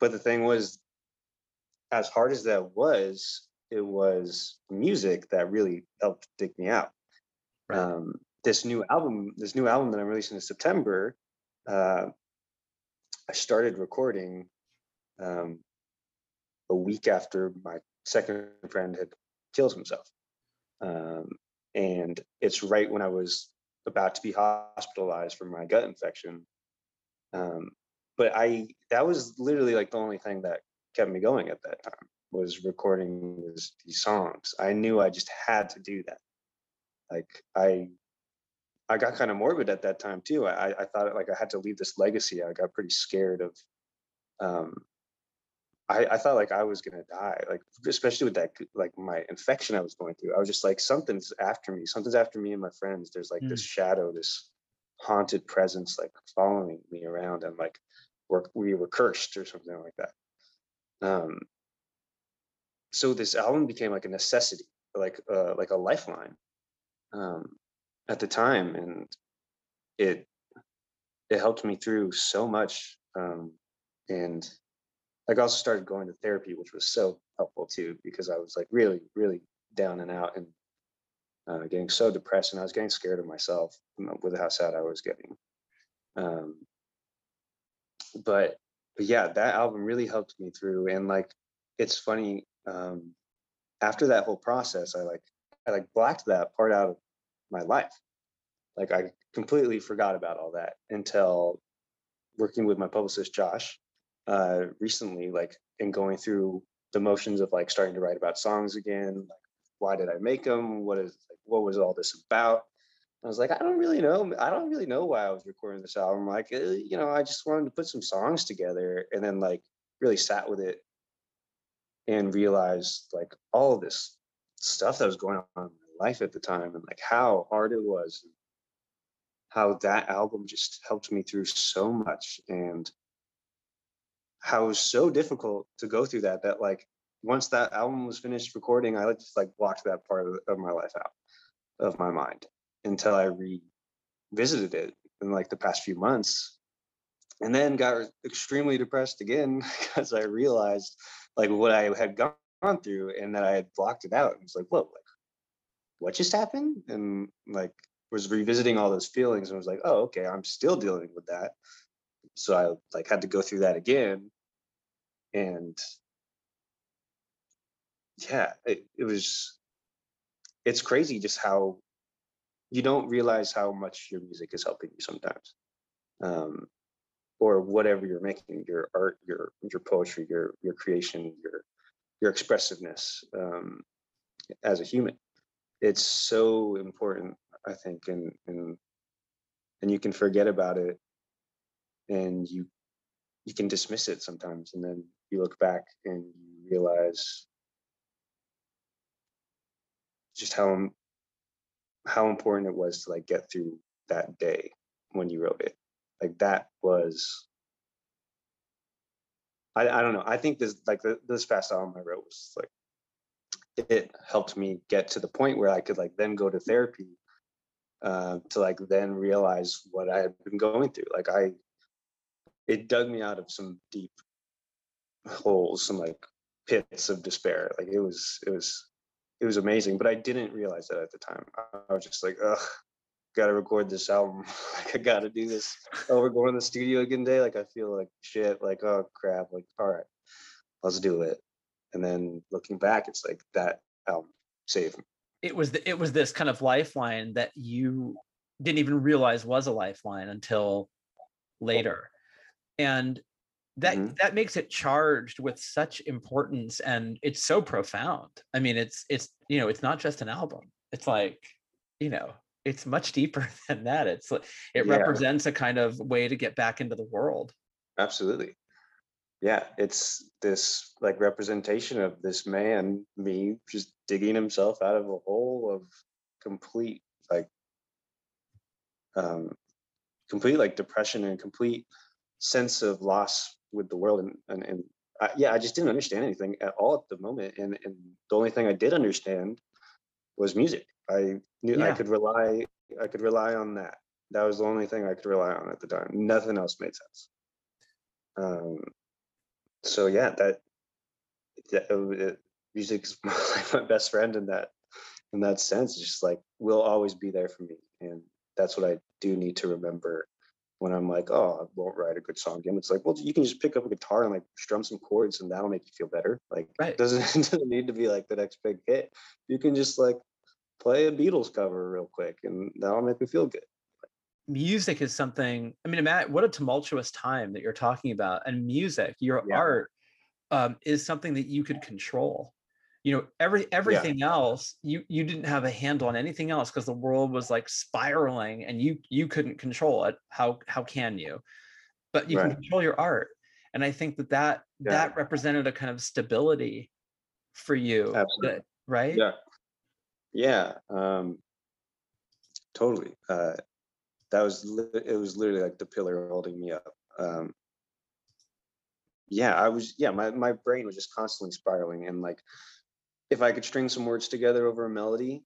but the thing was as hard as that was it was music that really helped dig me out. Right. um, this new album this new album that i'm releasing in september uh, i started recording um, a week after my second friend had killed himself um, and it's right when i was about to be hospitalized for my gut infection um, but I that was literally like the only thing that kept me going at that time was recording these songs. I knew I just had to do that. Like I I got kind of morbid at that time too. I I thought like I had to leave this legacy. I got pretty scared of um I, I thought like I was gonna die, like especially with that like my infection I was going through. I was just like something's after me, something's after me and my friends. There's like this shadow, this haunted presence like following me around and like we're, we were cursed or something like that um so this album became like a necessity like uh like a lifeline um at the time and it it helped me through so much um and like also started going to therapy which was so helpful too because i was like really really down and out and uh, getting so depressed and I was getting scared of myself with how sad I was getting. Um, but, but yeah, that album really helped me through. And like, it's funny, um, after that whole process, I like, I like blacked that part out of my life. Like I completely forgot about all that until working with my publicist, Josh, uh, recently, like, and going through the motions of like starting to write about songs again, like, why did I make them? What is like, what was all this about? I was like, I don't really know. I don't really know why I was recording this album. Like, uh, you know, I just wanted to put some songs together, and then like really sat with it and realized like all this stuff that was going on life at the time, and like how hard it was, how that album just helped me through so much, and how it was so difficult to go through that. That like once that album was finished recording, I just like blocked that part of, my life out of my mind until I revisited it in like the past few months, and then got extremely depressed again because I realized like what I had gone through and that I had blocked it out. And was like, whoa, what just happened? And like was revisiting all those feelings and was like, oh, okay, I'm still dealing with that. So I like had to go through that again. And yeah, it, it was it's crazy just how you don't realize how much your music is helping you sometimes. Um, or whatever you're making, your art, your your poetry, your your creation, your your expressiveness um, as a human. It's so important I think, and and and you can forget about it, and you you can dismiss it sometimes, and then you look back and you realize just how how important it was to like get through that day when you wrote it. Like that was I, I don't know. I think this like the, this fast album I wrote was like it helped me get to the point where I could like then go to therapy uh, to like then realize what I had been going through. Like I, it dug me out of some deep holes, some like pits of despair. Like it was, it was, it was amazing. But I didn't realize that at the time. I was just like, ugh, gotta record this album. like I gotta do this. Oh, we're going to the studio again day. Like I feel like shit. Like oh crap. Like all right, let's do it. And then looking back, it's like that album saved me it was the, it was this kind of lifeline that you didn't even realize was a lifeline until later. And that mm-hmm. that makes it charged with such importance and it's so profound. I mean it's it's you know it's not just an album. It's like you know it's much deeper than that. It's it yeah. represents a kind of way to get back into the world. Absolutely yeah, it's this like representation of this man, me, just digging himself out of a hole of complete like um complete like depression and complete sense of loss with the world and and, and I, yeah i just didn't understand anything at all at the moment and and the only thing i did understand was music. I knew yeah. i could rely i could rely on that. That was the only thing i could rely on at the time. Nothing else made sense. Um so yeah, that, that uh, uh, it, music's like my best friend in that in that sense. It's just like will always be there for me, and that's what I do need to remember when I'm like, oh, I won't write a good song again. It's like, well, you can just pick up a guitar and like strum some chords, and that'll make you feel better. Like, right. it doesn't it doesn't need to be like the next big hit. You can just like play a Beatles cover real quick, and that'll make me feel good music is something i mean Matt, what a tumultuous time that you're talking about and music your yeah. art um, is something that you could control you know every everything yeah. else you you didn't have a handle on anything else because the world was like spiraling and you you couldn't control it how how can you but you right. can control your art and i think that that yeah. that represented a kind of stability for you Absolutely. Right yeah yeah um totally uh that was it was literally like the pillar holding me up um. Yeah i was yeah my, my brain was just constantly spiraling and like if i could string some words together over a melody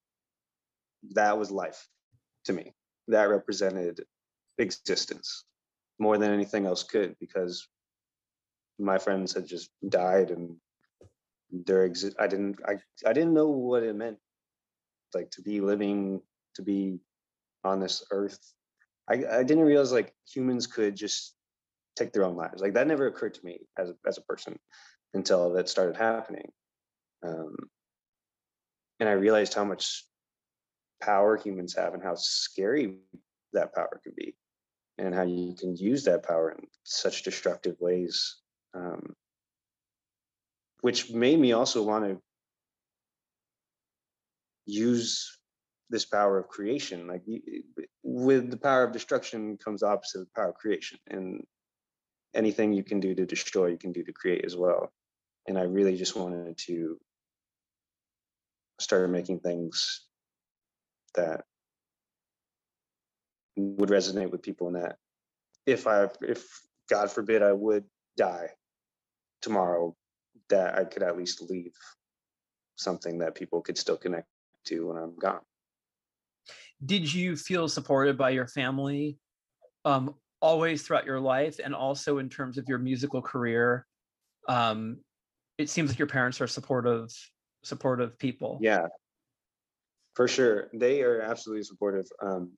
that was life to me. That represented existence more than anything else could because my friends had just died and their exist i didn't I, I didn't know what it meant like to be living to be on this earth I, I didn't realize like humans could just take their own lives. Like that never occurred to me as a, as a person until that started happening. Um, and I realized how much power humans have and how scary that power can be and how you can use that power in such destructive ways. Um, which made me also want to use this power of creation. Like with the power of destruction comes opposite of the power of creation, and anything you can do to destroy, you can do to create as well. And I really just wanted to start making things that would resonate with people, and that if I, if God forbid, I would die tomorrow, that I could at least leave something that people could still connect to when I'm gone. Did you feel supported by your family um, always throughout your life and also in terms of your musical career? Um, it seems like your parents are supportive supportive people. Yeah, for sure. They are absolutely supportive. Um,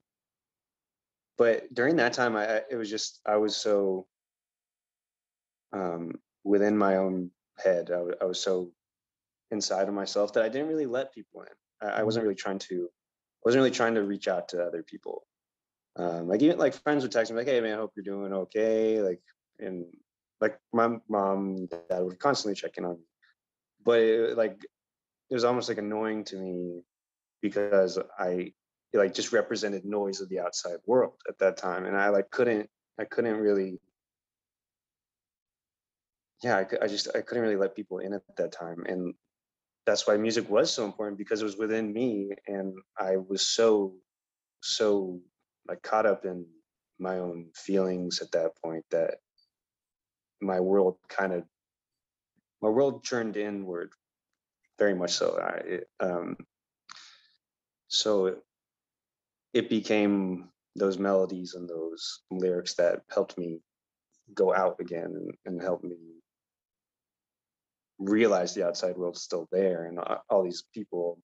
but during that time, I it was just I was so um, within my own head. I, I was so inside of myself that I didn't really let people in. I, I wasn't really trying to. I wasn't really trying to reach out to other people. Um, like even like friends would text me like, "Hey man, I hope you're doing okay." Like and like my mom, dad would constantly check in on me, but it, like it was almost like annoying to me because I like just represented noise of the outside world at that time, and I like couldn't I couldn't really yeah I, I just I couldn't really let people in at that time, and that's why music was so important because it was within me, and I was so so like caught up in my own feelings at that point that my world kind of my world turned inward very much so. I, it, um, so it became those melodies and those lyrics that helped me go out again and, and help me realize the outside world's still there and all these people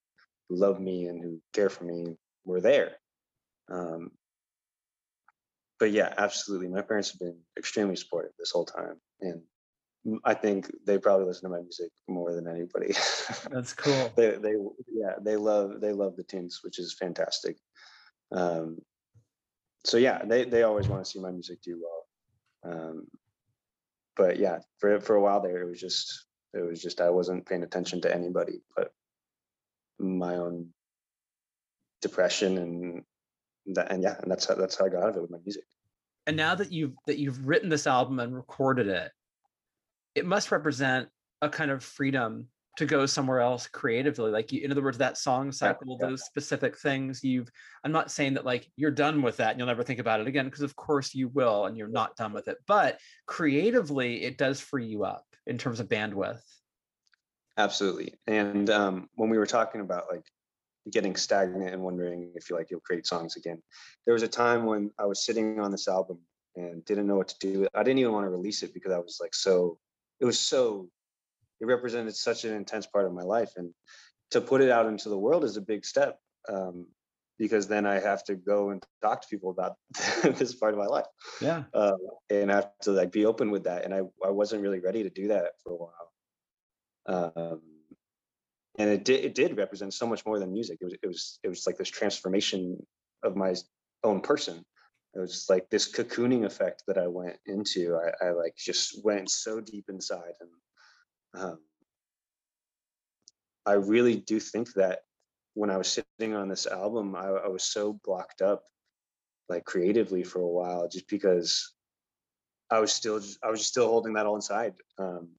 who love me and who care for me were there um, but yeah, absolutely. My parents have been extremely supportive this whole time, and I think they probably listen to my music more than anybody. That's cool. they, they, yeah, they love they love the tunes, which is fantastic. Um, so yeah, they they always want to see my music do well. Um, but yeah, for for a while there, it was just it was just I wasn't paying attention to anybody but my own depression and that, and yeah, and that's how that's how I got out of it with my music. And now that you've that you've written this album and recorded it, it must represent a kind of freedom to go somewhere else creatively. Like you, in other words, that song cycle, yeah, yeah. those specific things you've. I'm not saying that like you're done with that and you'll never think about it again, because of course you will, and you're not done with it. But creatively, it does free you up in terms of bandwidth. Absolutely. And um, when we were talking about like getting stagnant and wondering if you like you'll create songs again. There was a time when I was sitting on this album and didn't know what to do. I didn't even want to release it because I was like so it was so it represented such an intense part of my life and to put it out into the world is a big step um, because then I have to go and talk to people about this part of my life. Yeah. Uh, and I have to like be open with that. And I, I wasn't really ready to do that for a while. Um, and it did it did represent so much more than music. It was it was it was like this transformation of my own person. It was like this cocooning effect that I went into. I, I like just went so deep inside, and um, I really do think that when I was sitting on this album, I, I was so blocked up, like creatively for a while, just because I was still just, I was just still holding that all inside. Um,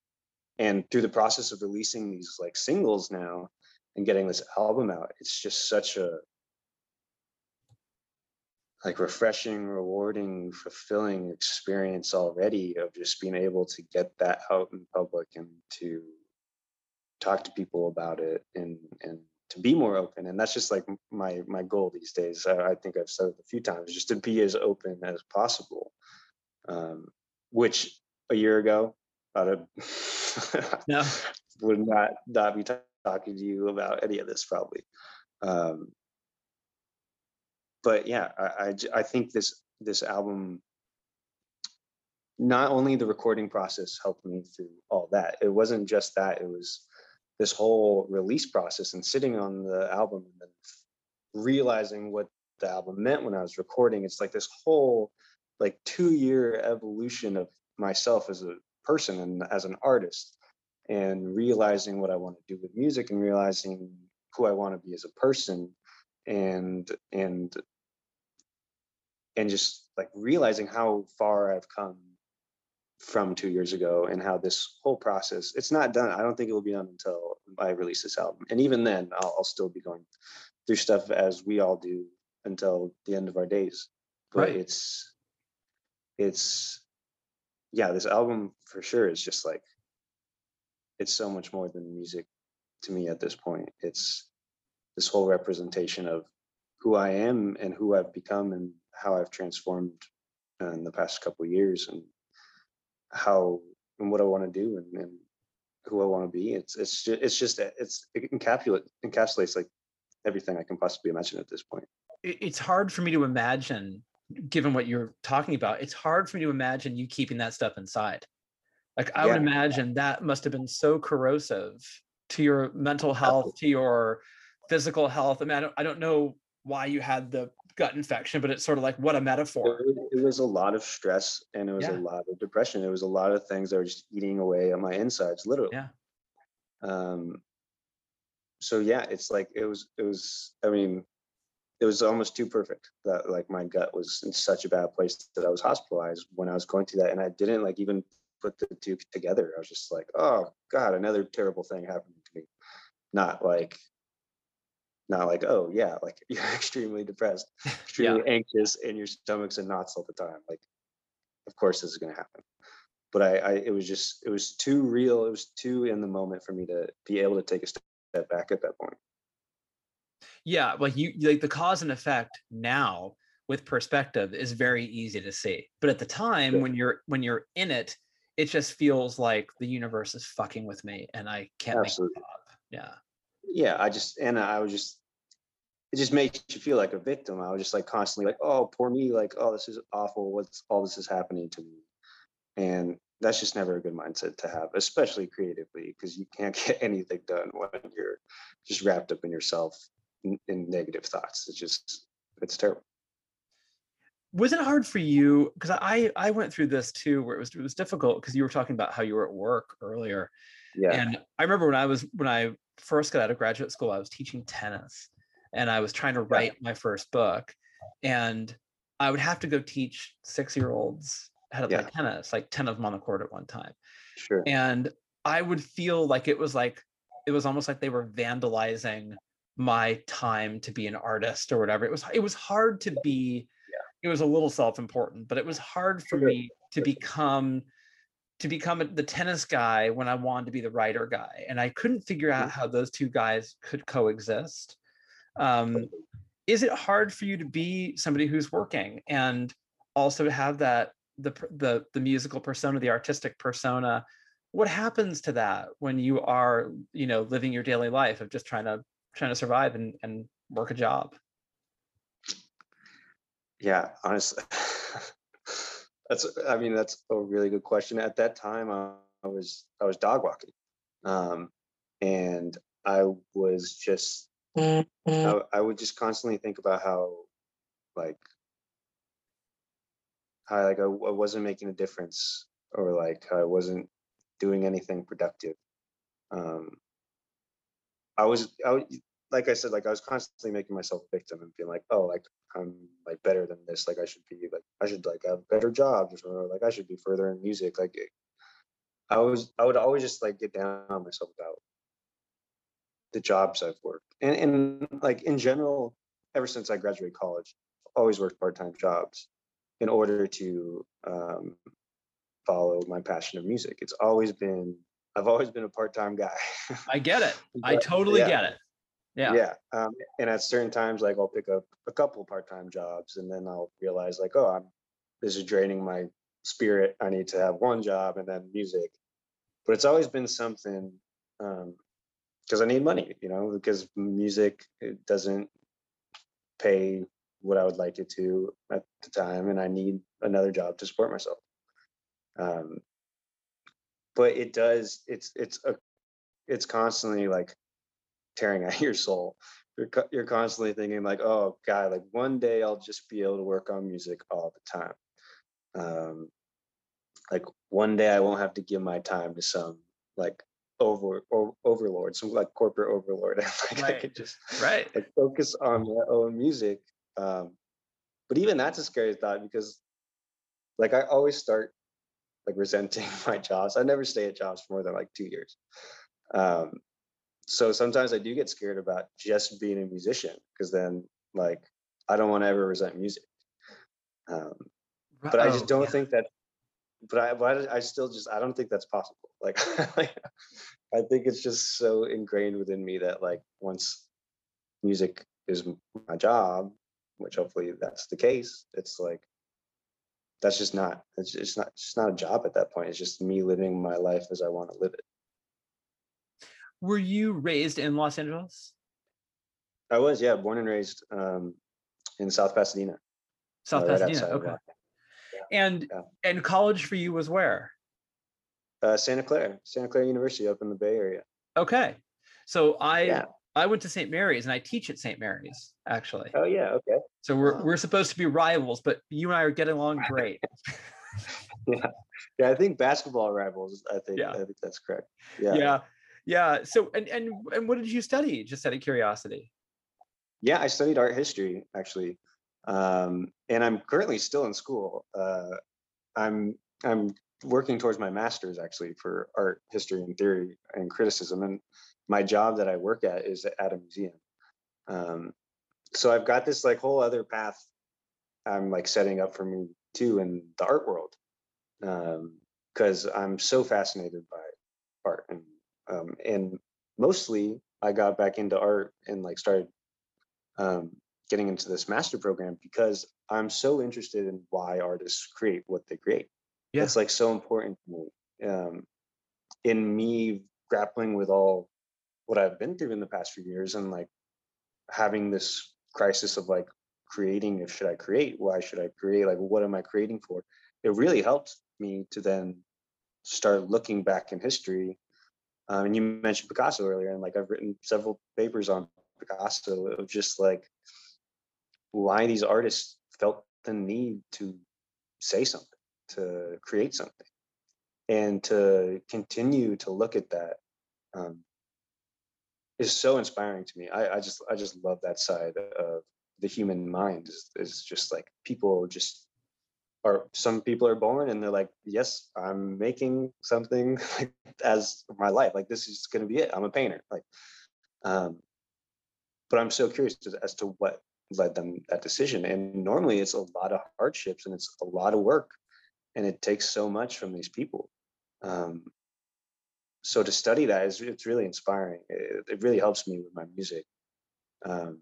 and through the process of releasing these like singles now and getting this album out it's just such a like refreshing rewarding fulfilling experience already of just being able to get that out in public and to talk to people about it and and to be more open and that's just like my my goal these days i, I think i've said it a few times just to be as open as possible um, which a year ago no. would not not be talking to you about any of this probably. Um, but yeah, I, I, I think this this album not only the recording process helped me through all that it wasn't just that it was this whole release process and sitting on the album and then realizing what the album meant when i was recording. It's like this whole like two year evolution of myself as a person and as an artist and realizing what I want to do with music and realizing who I want to be as a person and and and just like realizing how far I've come from two years ago and how this whole process it's not done i don't think it will be done until i release this album and even then I'll, I'll still be going through stuff as we all do until the end of our days but right. it's it's yeah, this album for sure is just like it's so much more than music to me at this point. It's this whole representation of who I am and who I've become and how I've transformed uh, in the past couple of years and how and what I want to do and, and who I want to be. It's it's just, it's just it's it encapsulate encapsulates like everything I can possibly imagine at this point. It's hard for me to imagine, given what you're talking about. It's hard for me to imagine you keeping that stuff inside. Like I yeah. would imagine that must have been so corrosive to your mental health, to your physical health. I mean, I don't, I don't know why you had the gut infection, but it's sort of like what a metaphor. It, was a lot of stress and it was yeah. a lot of depression. It was a lot of things that were just eating away at my insides, literally. Yeah. Um. So yeah, it's like it was. It was. I mean, it was almost too perfect that like my gut was in such a bad place that I was hospitalized when I was going through that, and I didn't like even put the two together. I was just like, oh god, another terrible thing happened to me. Not like not like oh yeah like you're extremely depressed extremely yeah. anxious and your stomach's in knots all the time like of course this is going to happen but I, I it was just it was too real it was too in the moment for me to be able to take a step back at that point yeah like you like the cause and effect now with perspective is very easy to see but at the time yeah. when you're when you're in it it just feels like the universe is fucking with me and i can't Absolutely. make it up yeah yeah, I just and I was just it just makes you feel like a victim. I was just like constantly like, oh, poor me, like, oh, this is awful. What's all this is happening to me? And that's just never a good mindset to have, especially creatively, because you can't get anything done when you're just wrapped up in yourself in, in negative thoughts. It's just it's terrible. Was it hard for you? Because I I went through this too, where it was it was difficult because you were talking about how you were at work earlier. Yeah. And I remember when I was when I first got out of graduate school, I was teaching tennis and I was trying to write my first book. And I would have to go teach six year olds how to yeah. play tennis, like 10 of them on the court at one time. Sure. And I would feel like it was like, it was almost like they were vandalizing my time to be an artist or whatever. It was, it was hard to be, yeah. it was a little self important, but it was hard for me to become to become the tennis guy when I wanted to be the writer guy. And I couldn't figure out mm-hmm. how those two guys could coexist. Um, is it hard for you to be somebody who's working and also to have that the the the musical persona, the artistic persona? What happens to that when you are, you know, living your daily life of just trying to trying to survive and, and work a job? Yeah, honestly. That's I mean that's a really good question. At that time, I, I was I was dog walking, um, and I was just mm-hmm. I, I would just constantly think about how like how like I, I wasn't making a difference or like I wasn't doing anything productive. Um, I was I like I said, like I was constantly making myself a victim and being like, oh, like I'm like better than this. Like I should be like I should like have better jobs or like I should be further in music. Like I was I would always just like get down on myself about the jobs I've worked. And and like in general, ever since I graduated college, I've always worked part-time jobs in order to um, follow my passion of music. It's always been I've always been a part-time guy. I get it. I totally yeah. get it. Yeah. Yeah. Um, and at certain times, like I'll pick up a couple part-time jobs, and then I'll realize like, oh, I'm this is draining my spirit. I need to have one job and then music. But it's always been something because um, I need money, you know, because music it doesn't pay what I would like it to at the time, and I need another job to support myself. Um, but it does. It's it's a it's constantly like tearing at your soul. You're you're constantly thinking like, oh God, like one day I'll just be able to work on music all the time. Um, like one day I won't have to give my time to some like over or overlord, some like corporate overlord. like right. I could just right like focus on my own music. Um, but even that's a scary thought because like I always start like resenting my jobs. I never stay at jobs for more than like two years. Um, so sometimes I do get scared about just being a musician because then like I don't want to ever resent music. Um, but I just don't yeah. think that but I, but I still just I don't think that's possible. Like, I think it's just so ingrained within me that like once music is my job, which hopefully that's the case, it's like that's just not it's just not it's just not a job at that point. It's just me living my life as I want to live it. Were you raised in Los Angeles? I was, yeah, born and raised um, in South Pasadena. South uh, Pasadena. okay. Los- And Yeah. and college for you was where? Uh, Santa Clara, Santa Clara University up in the Bay Area. Okay. So I Yeah. I went to St. Mary's and I teach at St. Mary's actually. Oh yeah, okay. So we're we're supposed to be rivals, but you and I are getting along great. Yeah, I think basketball rivals. I think Yeah. I think that's correct. Yeah. yeah. Yeah. So and and and what did you study? Just out of curiosity. Yeah, I studied art history actually, um, and I'm currently still in school. Uh, I'm I'm working towards my master's actually for art history and theory and criticism, and my job that I work at is at a museum. Um, so I've got this like whole other path I'm like setting up for me too in the art world, because I'm so fascinated by art and um, and mostly I got back into art and like started um, getting into this master program because I'm so interested in why artists create what they create. Yeah. It's like so important to me. Um, in me grappling with all what I've been through in the past few years and like having this crisis of like creating if should I create? Why should I create? Like what am I creating for? It really helped me to then start looking back in history. Um, and you mentioned Picasso earlier, and like I've written several papers on Picasso of just like why these artists felt the need to say something, to create something, and to continue to look at that um, is so inspiring to me. I, I just I just love that side of the human mind. Is is just like people just are some people are born and they're like, yes, I'm making something as my life. Like this is going to be it. I'm a painter. Like, um, but I'm so curious as to what led them that decision. And normally it's a lot of hardships and it's a lot of work, and it takes so much from these people. Um, so to study that is it's really inspiring. It, it really helps me with my music. Um,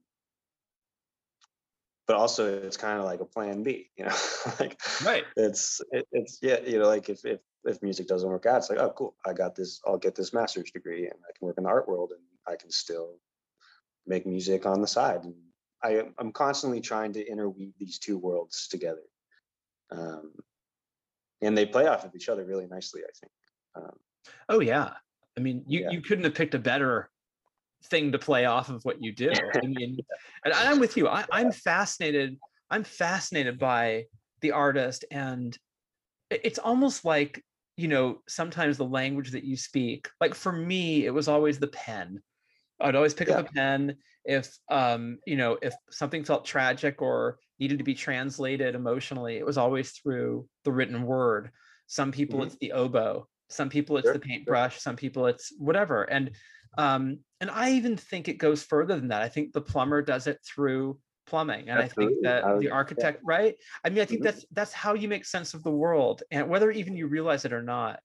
but also it's kind of like a plan B, you know, like Right. it's it, it's yeah you know like if if if music doesn't work out it's like oh cool i got this i'll get this master's degree and i can work in the art world and i can still make music on the side and i i'm constantly trying to interweave these two worlds together um and they play off of each other really nicely i think um, Oh yeah. I mean, you, Yeah. you couldn't have picked a better thing to play off of what you do. I mean, and I'm with you. I, I'm fascinated. I'm fascinated by the artist, and it's almost like you know sometimes the language that you speak. Like for me, it was always the pen. I'd always pick up a pen if um you know if something felt tragic or needed to be translated emotionally. It was always through the written word. Some people Mhm. it's the oboe. Some people it's Sure, the sure. paintbrush. Some people it's whatever. And um and I even think it goes further than that. I think the plumber does it through plumbing, and I think that the yeah. architect, right? I mean, I think Mhm. that's that's how you make sense of the world, and whether even you realize it or not.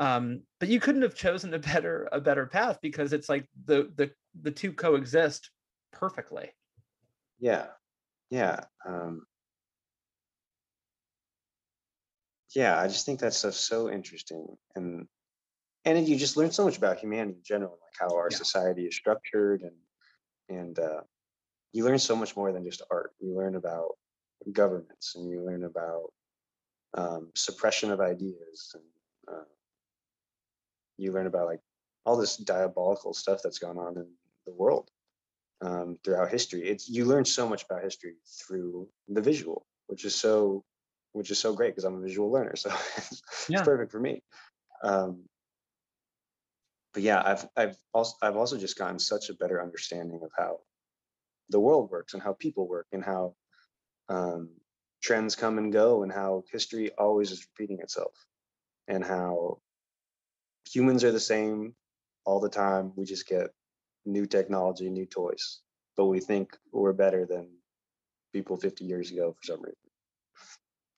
Um, but you couldn't have chosen a better a better path because it's like the the the two coexist perfectly. yeah yeah um yeah i just think that stuff's so interesting and and you just learn so much about humanity in general like how our Yeah. society is structured and and uh you learn so much more than just art you learn about governments and you learn about um suppression of ideas and uh, you learn about like all this diabolical stuff that's gone on in the world um, throughout history. It's you learn so much about history through the visual, which is so which is so great because I'm a visual learner, so it's, Yeah. it's perfect for me. Um, but yeah, I've I've also I've also just gotten such a better understanding of how the world works and how people work and how um, trends come and go and how history always is repeating itself and how humans are the same all the time. We just get new technology, new toys, but we think we're better than people 50 years ago for some reason.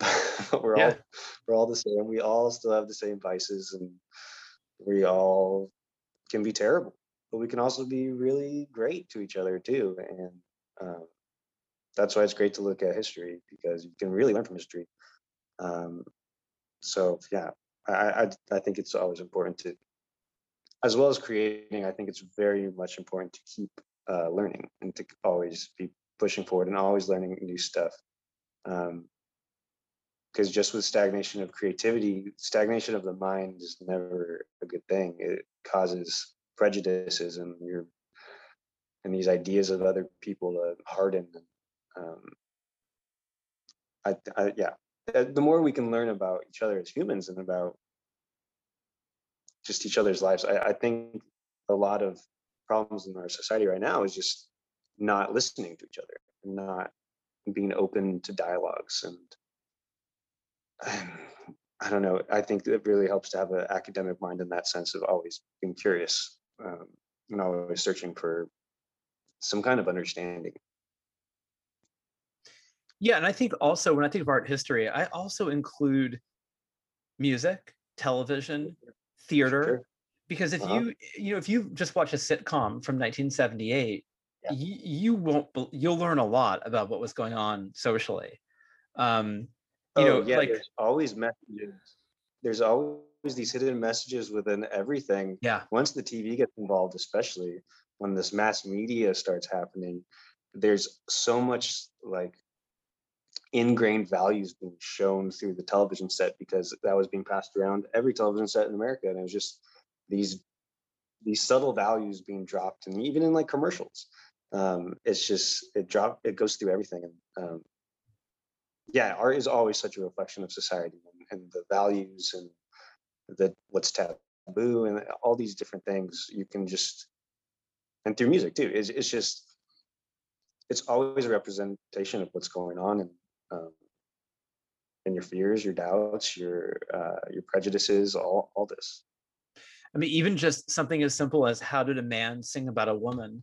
we're all we're all the same. We all still have the same vices, and we all can be terrible, but we can also be really great to each other too. And um, that's why it's great to look at history because you can really learn from history. Um, so yeah, I, I I think it's always important to, as well as creating. I think it's very much important to keep uh, learning and to always be pushing forward and always learning new stuff. Um, because just with stagnation of creativity, stagnation of the mind is never a good thing. It causes prejudices and your and these ideas of other people to harden. Um, I, I yeah, the more we can learn about each other as humans and about just each other's lives, I, I think a lot of problems in our society right now is just not listening to each other, and not being open to dialogues and I don't know. I think it really helps to have an academic mind in that sense of always being curious um, and always searching for some kind of understanding. Yeah, and I think also when I think of art history, I also include music, television, theater, Sure. because if Uh-huh. you you know if you just watch a sitcom from 1978, Yeah. you, you won't you'll learn a lot about what was going on socially. Um, you oh, know, yeah, like there's always messages. There's always these hidden messages within everything. yeah, Once the TV gets involved, especially when this mass media starts happening, there's so much like ingrained values being shown through the television set because that was being passed around every television set in America, and it was just these these subtle values being dropped, and even in like commercials, um, it's just it drop it goes through everything, and um, yeah, art is always such a reflection of society and, and the values and the what's taboo and all these different things. You can just and through music too. It's it's just it's always a representation of what's going on and um, and your fears, your doubts, your uh, your prejudices, all all this. I mean, even just something as simple as how did a man sing about a woman?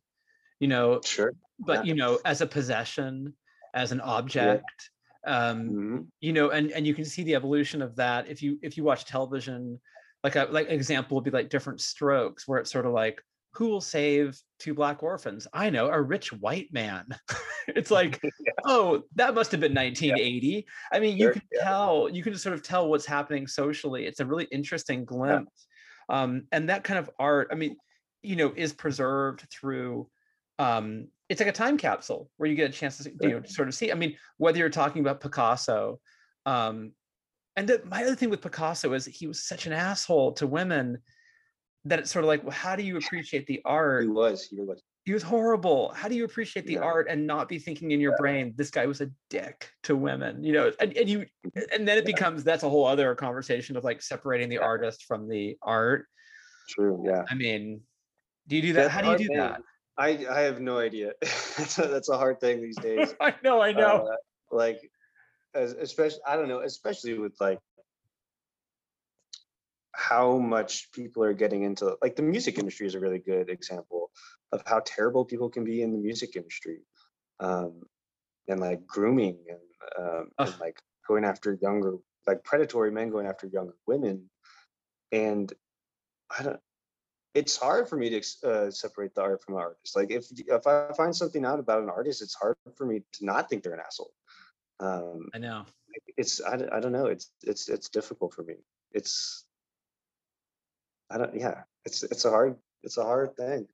You know, Sure. but Yeah. you know, as a possession, as an object. Um, Mhm. you know and and you can see the evolution of that if you if you watch television like a like example would be like different strokes where it's sort of like who will save two black orphans? I know a rich white man. It's like oh that must have been 1980 i mean you Sure, can yeah. tell you can just sort of tell what's happening socially. It's a really interesting glimpse um and that kind of art i mean you know is preserved through um it's like a time capsule where you get a chance to see- you know sort of see i mean whether you're talking about picasso um and the, my other thing with picasso is he was such an asshole to women that it's sort of like well, how do you appreciate the art He was. He was. he was horrible how do you appreciate the Yeah. art and not be thinking in your brain this guy was a dick to women you know and, and you and then it becomes that's a whole other conversation of like separating the artist from the art True. Yeah. i mean do you do that That's how do you do thing. that I I have no idea. that's, a, that's a hard thing these days. i know i know uh, like as, especially i don't know especially with like how much people are getting into like the music industry is a really good example of how terrible people can be in the music industry um and like grooming and um and like going after younger like predatory men going after younger women and i don't it's hard for me to uh, separate the art from the artist. Like if if i find something out about an artist it's hard for me to not think they're an asshole. Um i know. it's I, don't- I don't know it's it's it's difficult for me. It's i don't yeah it's it's a hard it's a hard thing.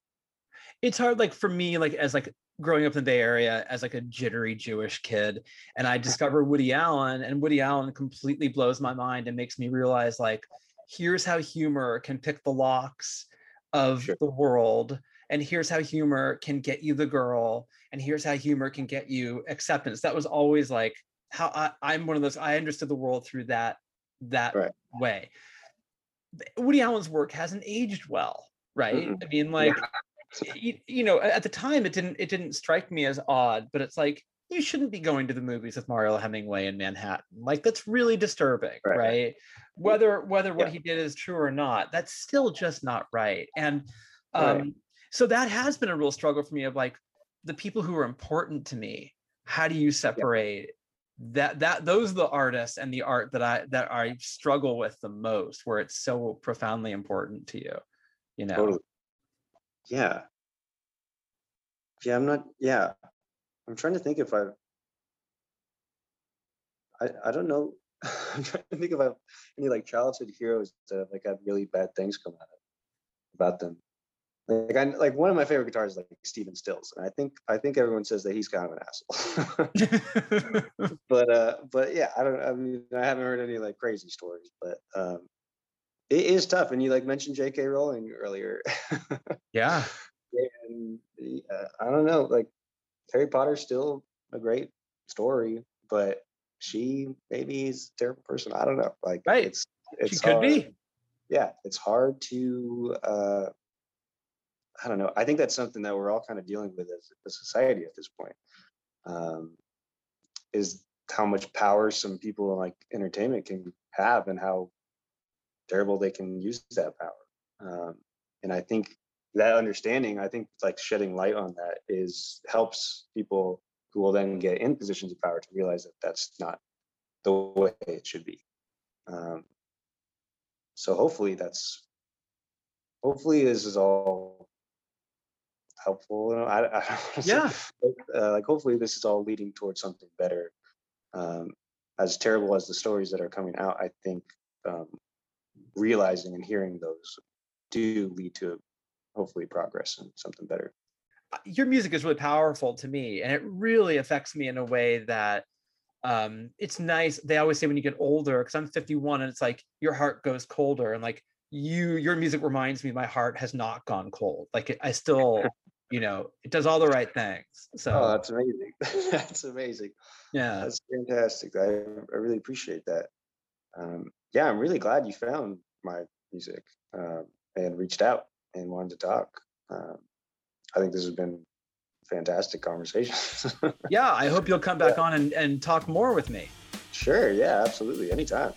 It's hard like for me like as like growing up in the bay area as like a jittery jewish kid and i discover woody allen and woody allen completely blows my mind and makes me realize like here's how humor can pick the locks of Sure. the world and here's how humor can get you the girl and here's how humor can get you acceptance that was always like how I, i'm one of those i understood the world through that that Right. way woody allen's work hasn't aged well right Mm-mm. i mean like you, you know at the time it didn't it didn't strike me as odd but it's like you shouldn't be going to the movies with mariel hemingway in manhattan like that's really disturbing right, Right. whether whether what Yeah. he did is true or not that's still just not right and um Right. so that has been a real struggle for me of like the people who are important to me how do you separate that that those are the artists and the art that I that I struggle with the most, where it's so profoundly important to you. You know. Totally. Yeah. Yeah, I'm not. Yeah, I'm trying to think if I've. I I don't know. I'm trying to think if I've any like childhood heroes that have like had really bad things come out of about them. Like I like one of my favorite guitarists is like Stephen Stills, and I think I think everyone says that he's kind of an asshole. but uh, but yeah, I don't. I mean, I haven't heard any like crazy stories, but um, it is tough. And you like mentioned J.K. Rowling earlier. yeah. And uh, I don't know, like Harry Potter's still a great story, but she maybe is a terrible person. I don't know. Like right. it's it's she could hard. be. Yeah, it's hard to. uh I don't know. I think that's something that we're all kind of dealing with as a society at this point. Um, is how much power some people in like entertainment can have and how terrible they can use that power. Um, and I think that understanding, I think like shedding light on that is helps people who will then get in positions of power to realize that that's not the way it should be. Um, so hopefully that's hopefully this is all helpful. You know, I, I don't wanna say- Yeah. uh, like hopefully this is all leading towards something better. Um, as terrible as the stories that are coming out, I think um, realizing and hearing those do lead to hopefully progress and something better. your music is really powerful to me and it really affects me in a way that um it's nice they always say when you get older because i'm 51 and it's like your heart goes colder and like you your music reminds me my heart has not gone cold like it, i still you know it does all the right things so Oh, that's amazing. that's amazing. yeah That's fantastic. I, I really appreciate that. Um, yeah, I'm really glad you found my music um, and reached out and wanted to talk. Um, I think this has been fantastic conversation. yeah i hope you'll come back on and, and talk more with me sure. Yeah, absolutely. Anytime.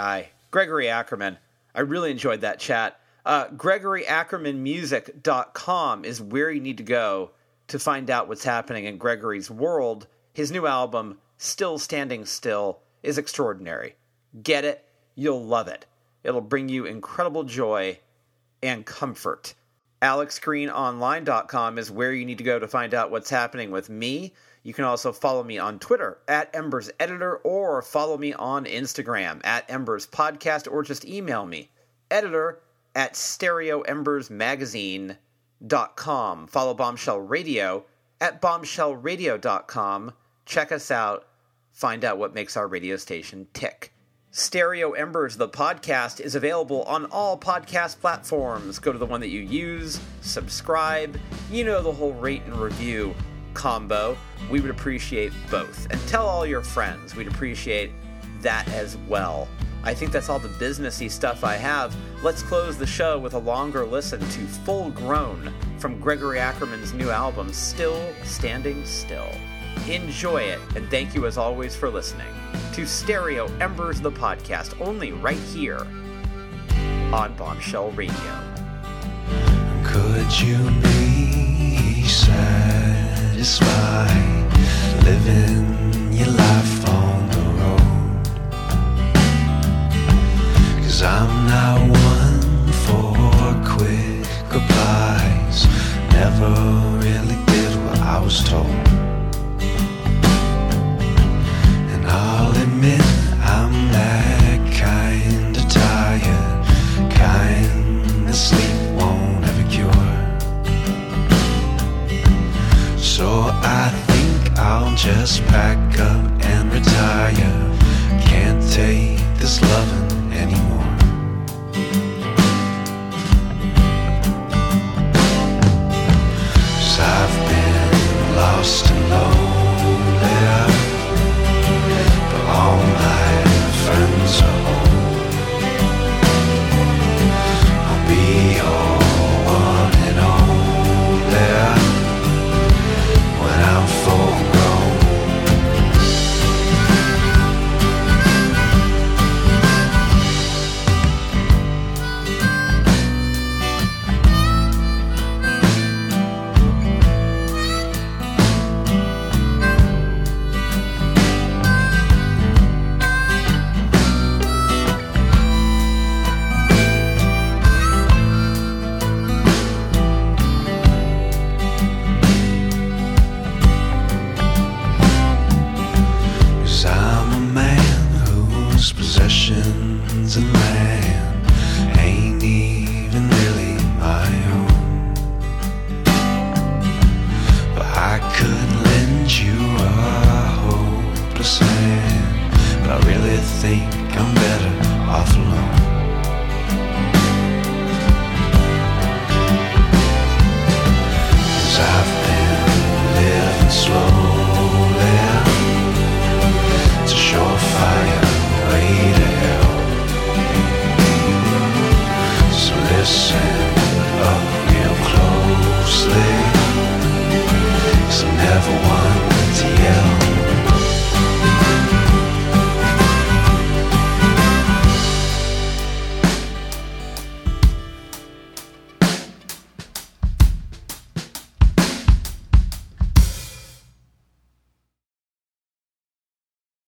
Guy, Gregory Ackerman. I really enjoyed that chat. Uh, GregoryAckermanMusic.com is where you need to go to find out what's happening in Gregory's world. His new album, Still Standing Still, is extraordinary. Get it, you'll love it. It'll bring you incredible joy and comfort. AlexGreenOnline.com is where you need to go to find out what's happening with me. You can also follow me on Twitter at Embers Editor or follow me on Instagram at Embers Podcast or just email me editor at stereoembersmagazine.com. Follow Bombshell Radio at bombshellradio.com. Check us out. Find out what makes our radio station tick. Stereo Embers, the podcast, is available on all podcast platforms. Go to the one that you use, subscribe. You know the whole rate and review combo. We would appreciate both. And tell all your friends. We'd appreciate that as well. I think that's all the businessy stuff I have. Let's close the show with a longer listen to Full Grown from Gregory Ackerman's new album, Still Standing Still. Enjoy it, and thank you as always for listening to Stereo Embers the podcast, only right here on Bombshell Radio. Could you be satisfied living your life on the road? Cause I'm not one for quick replies. Never really did what I was told.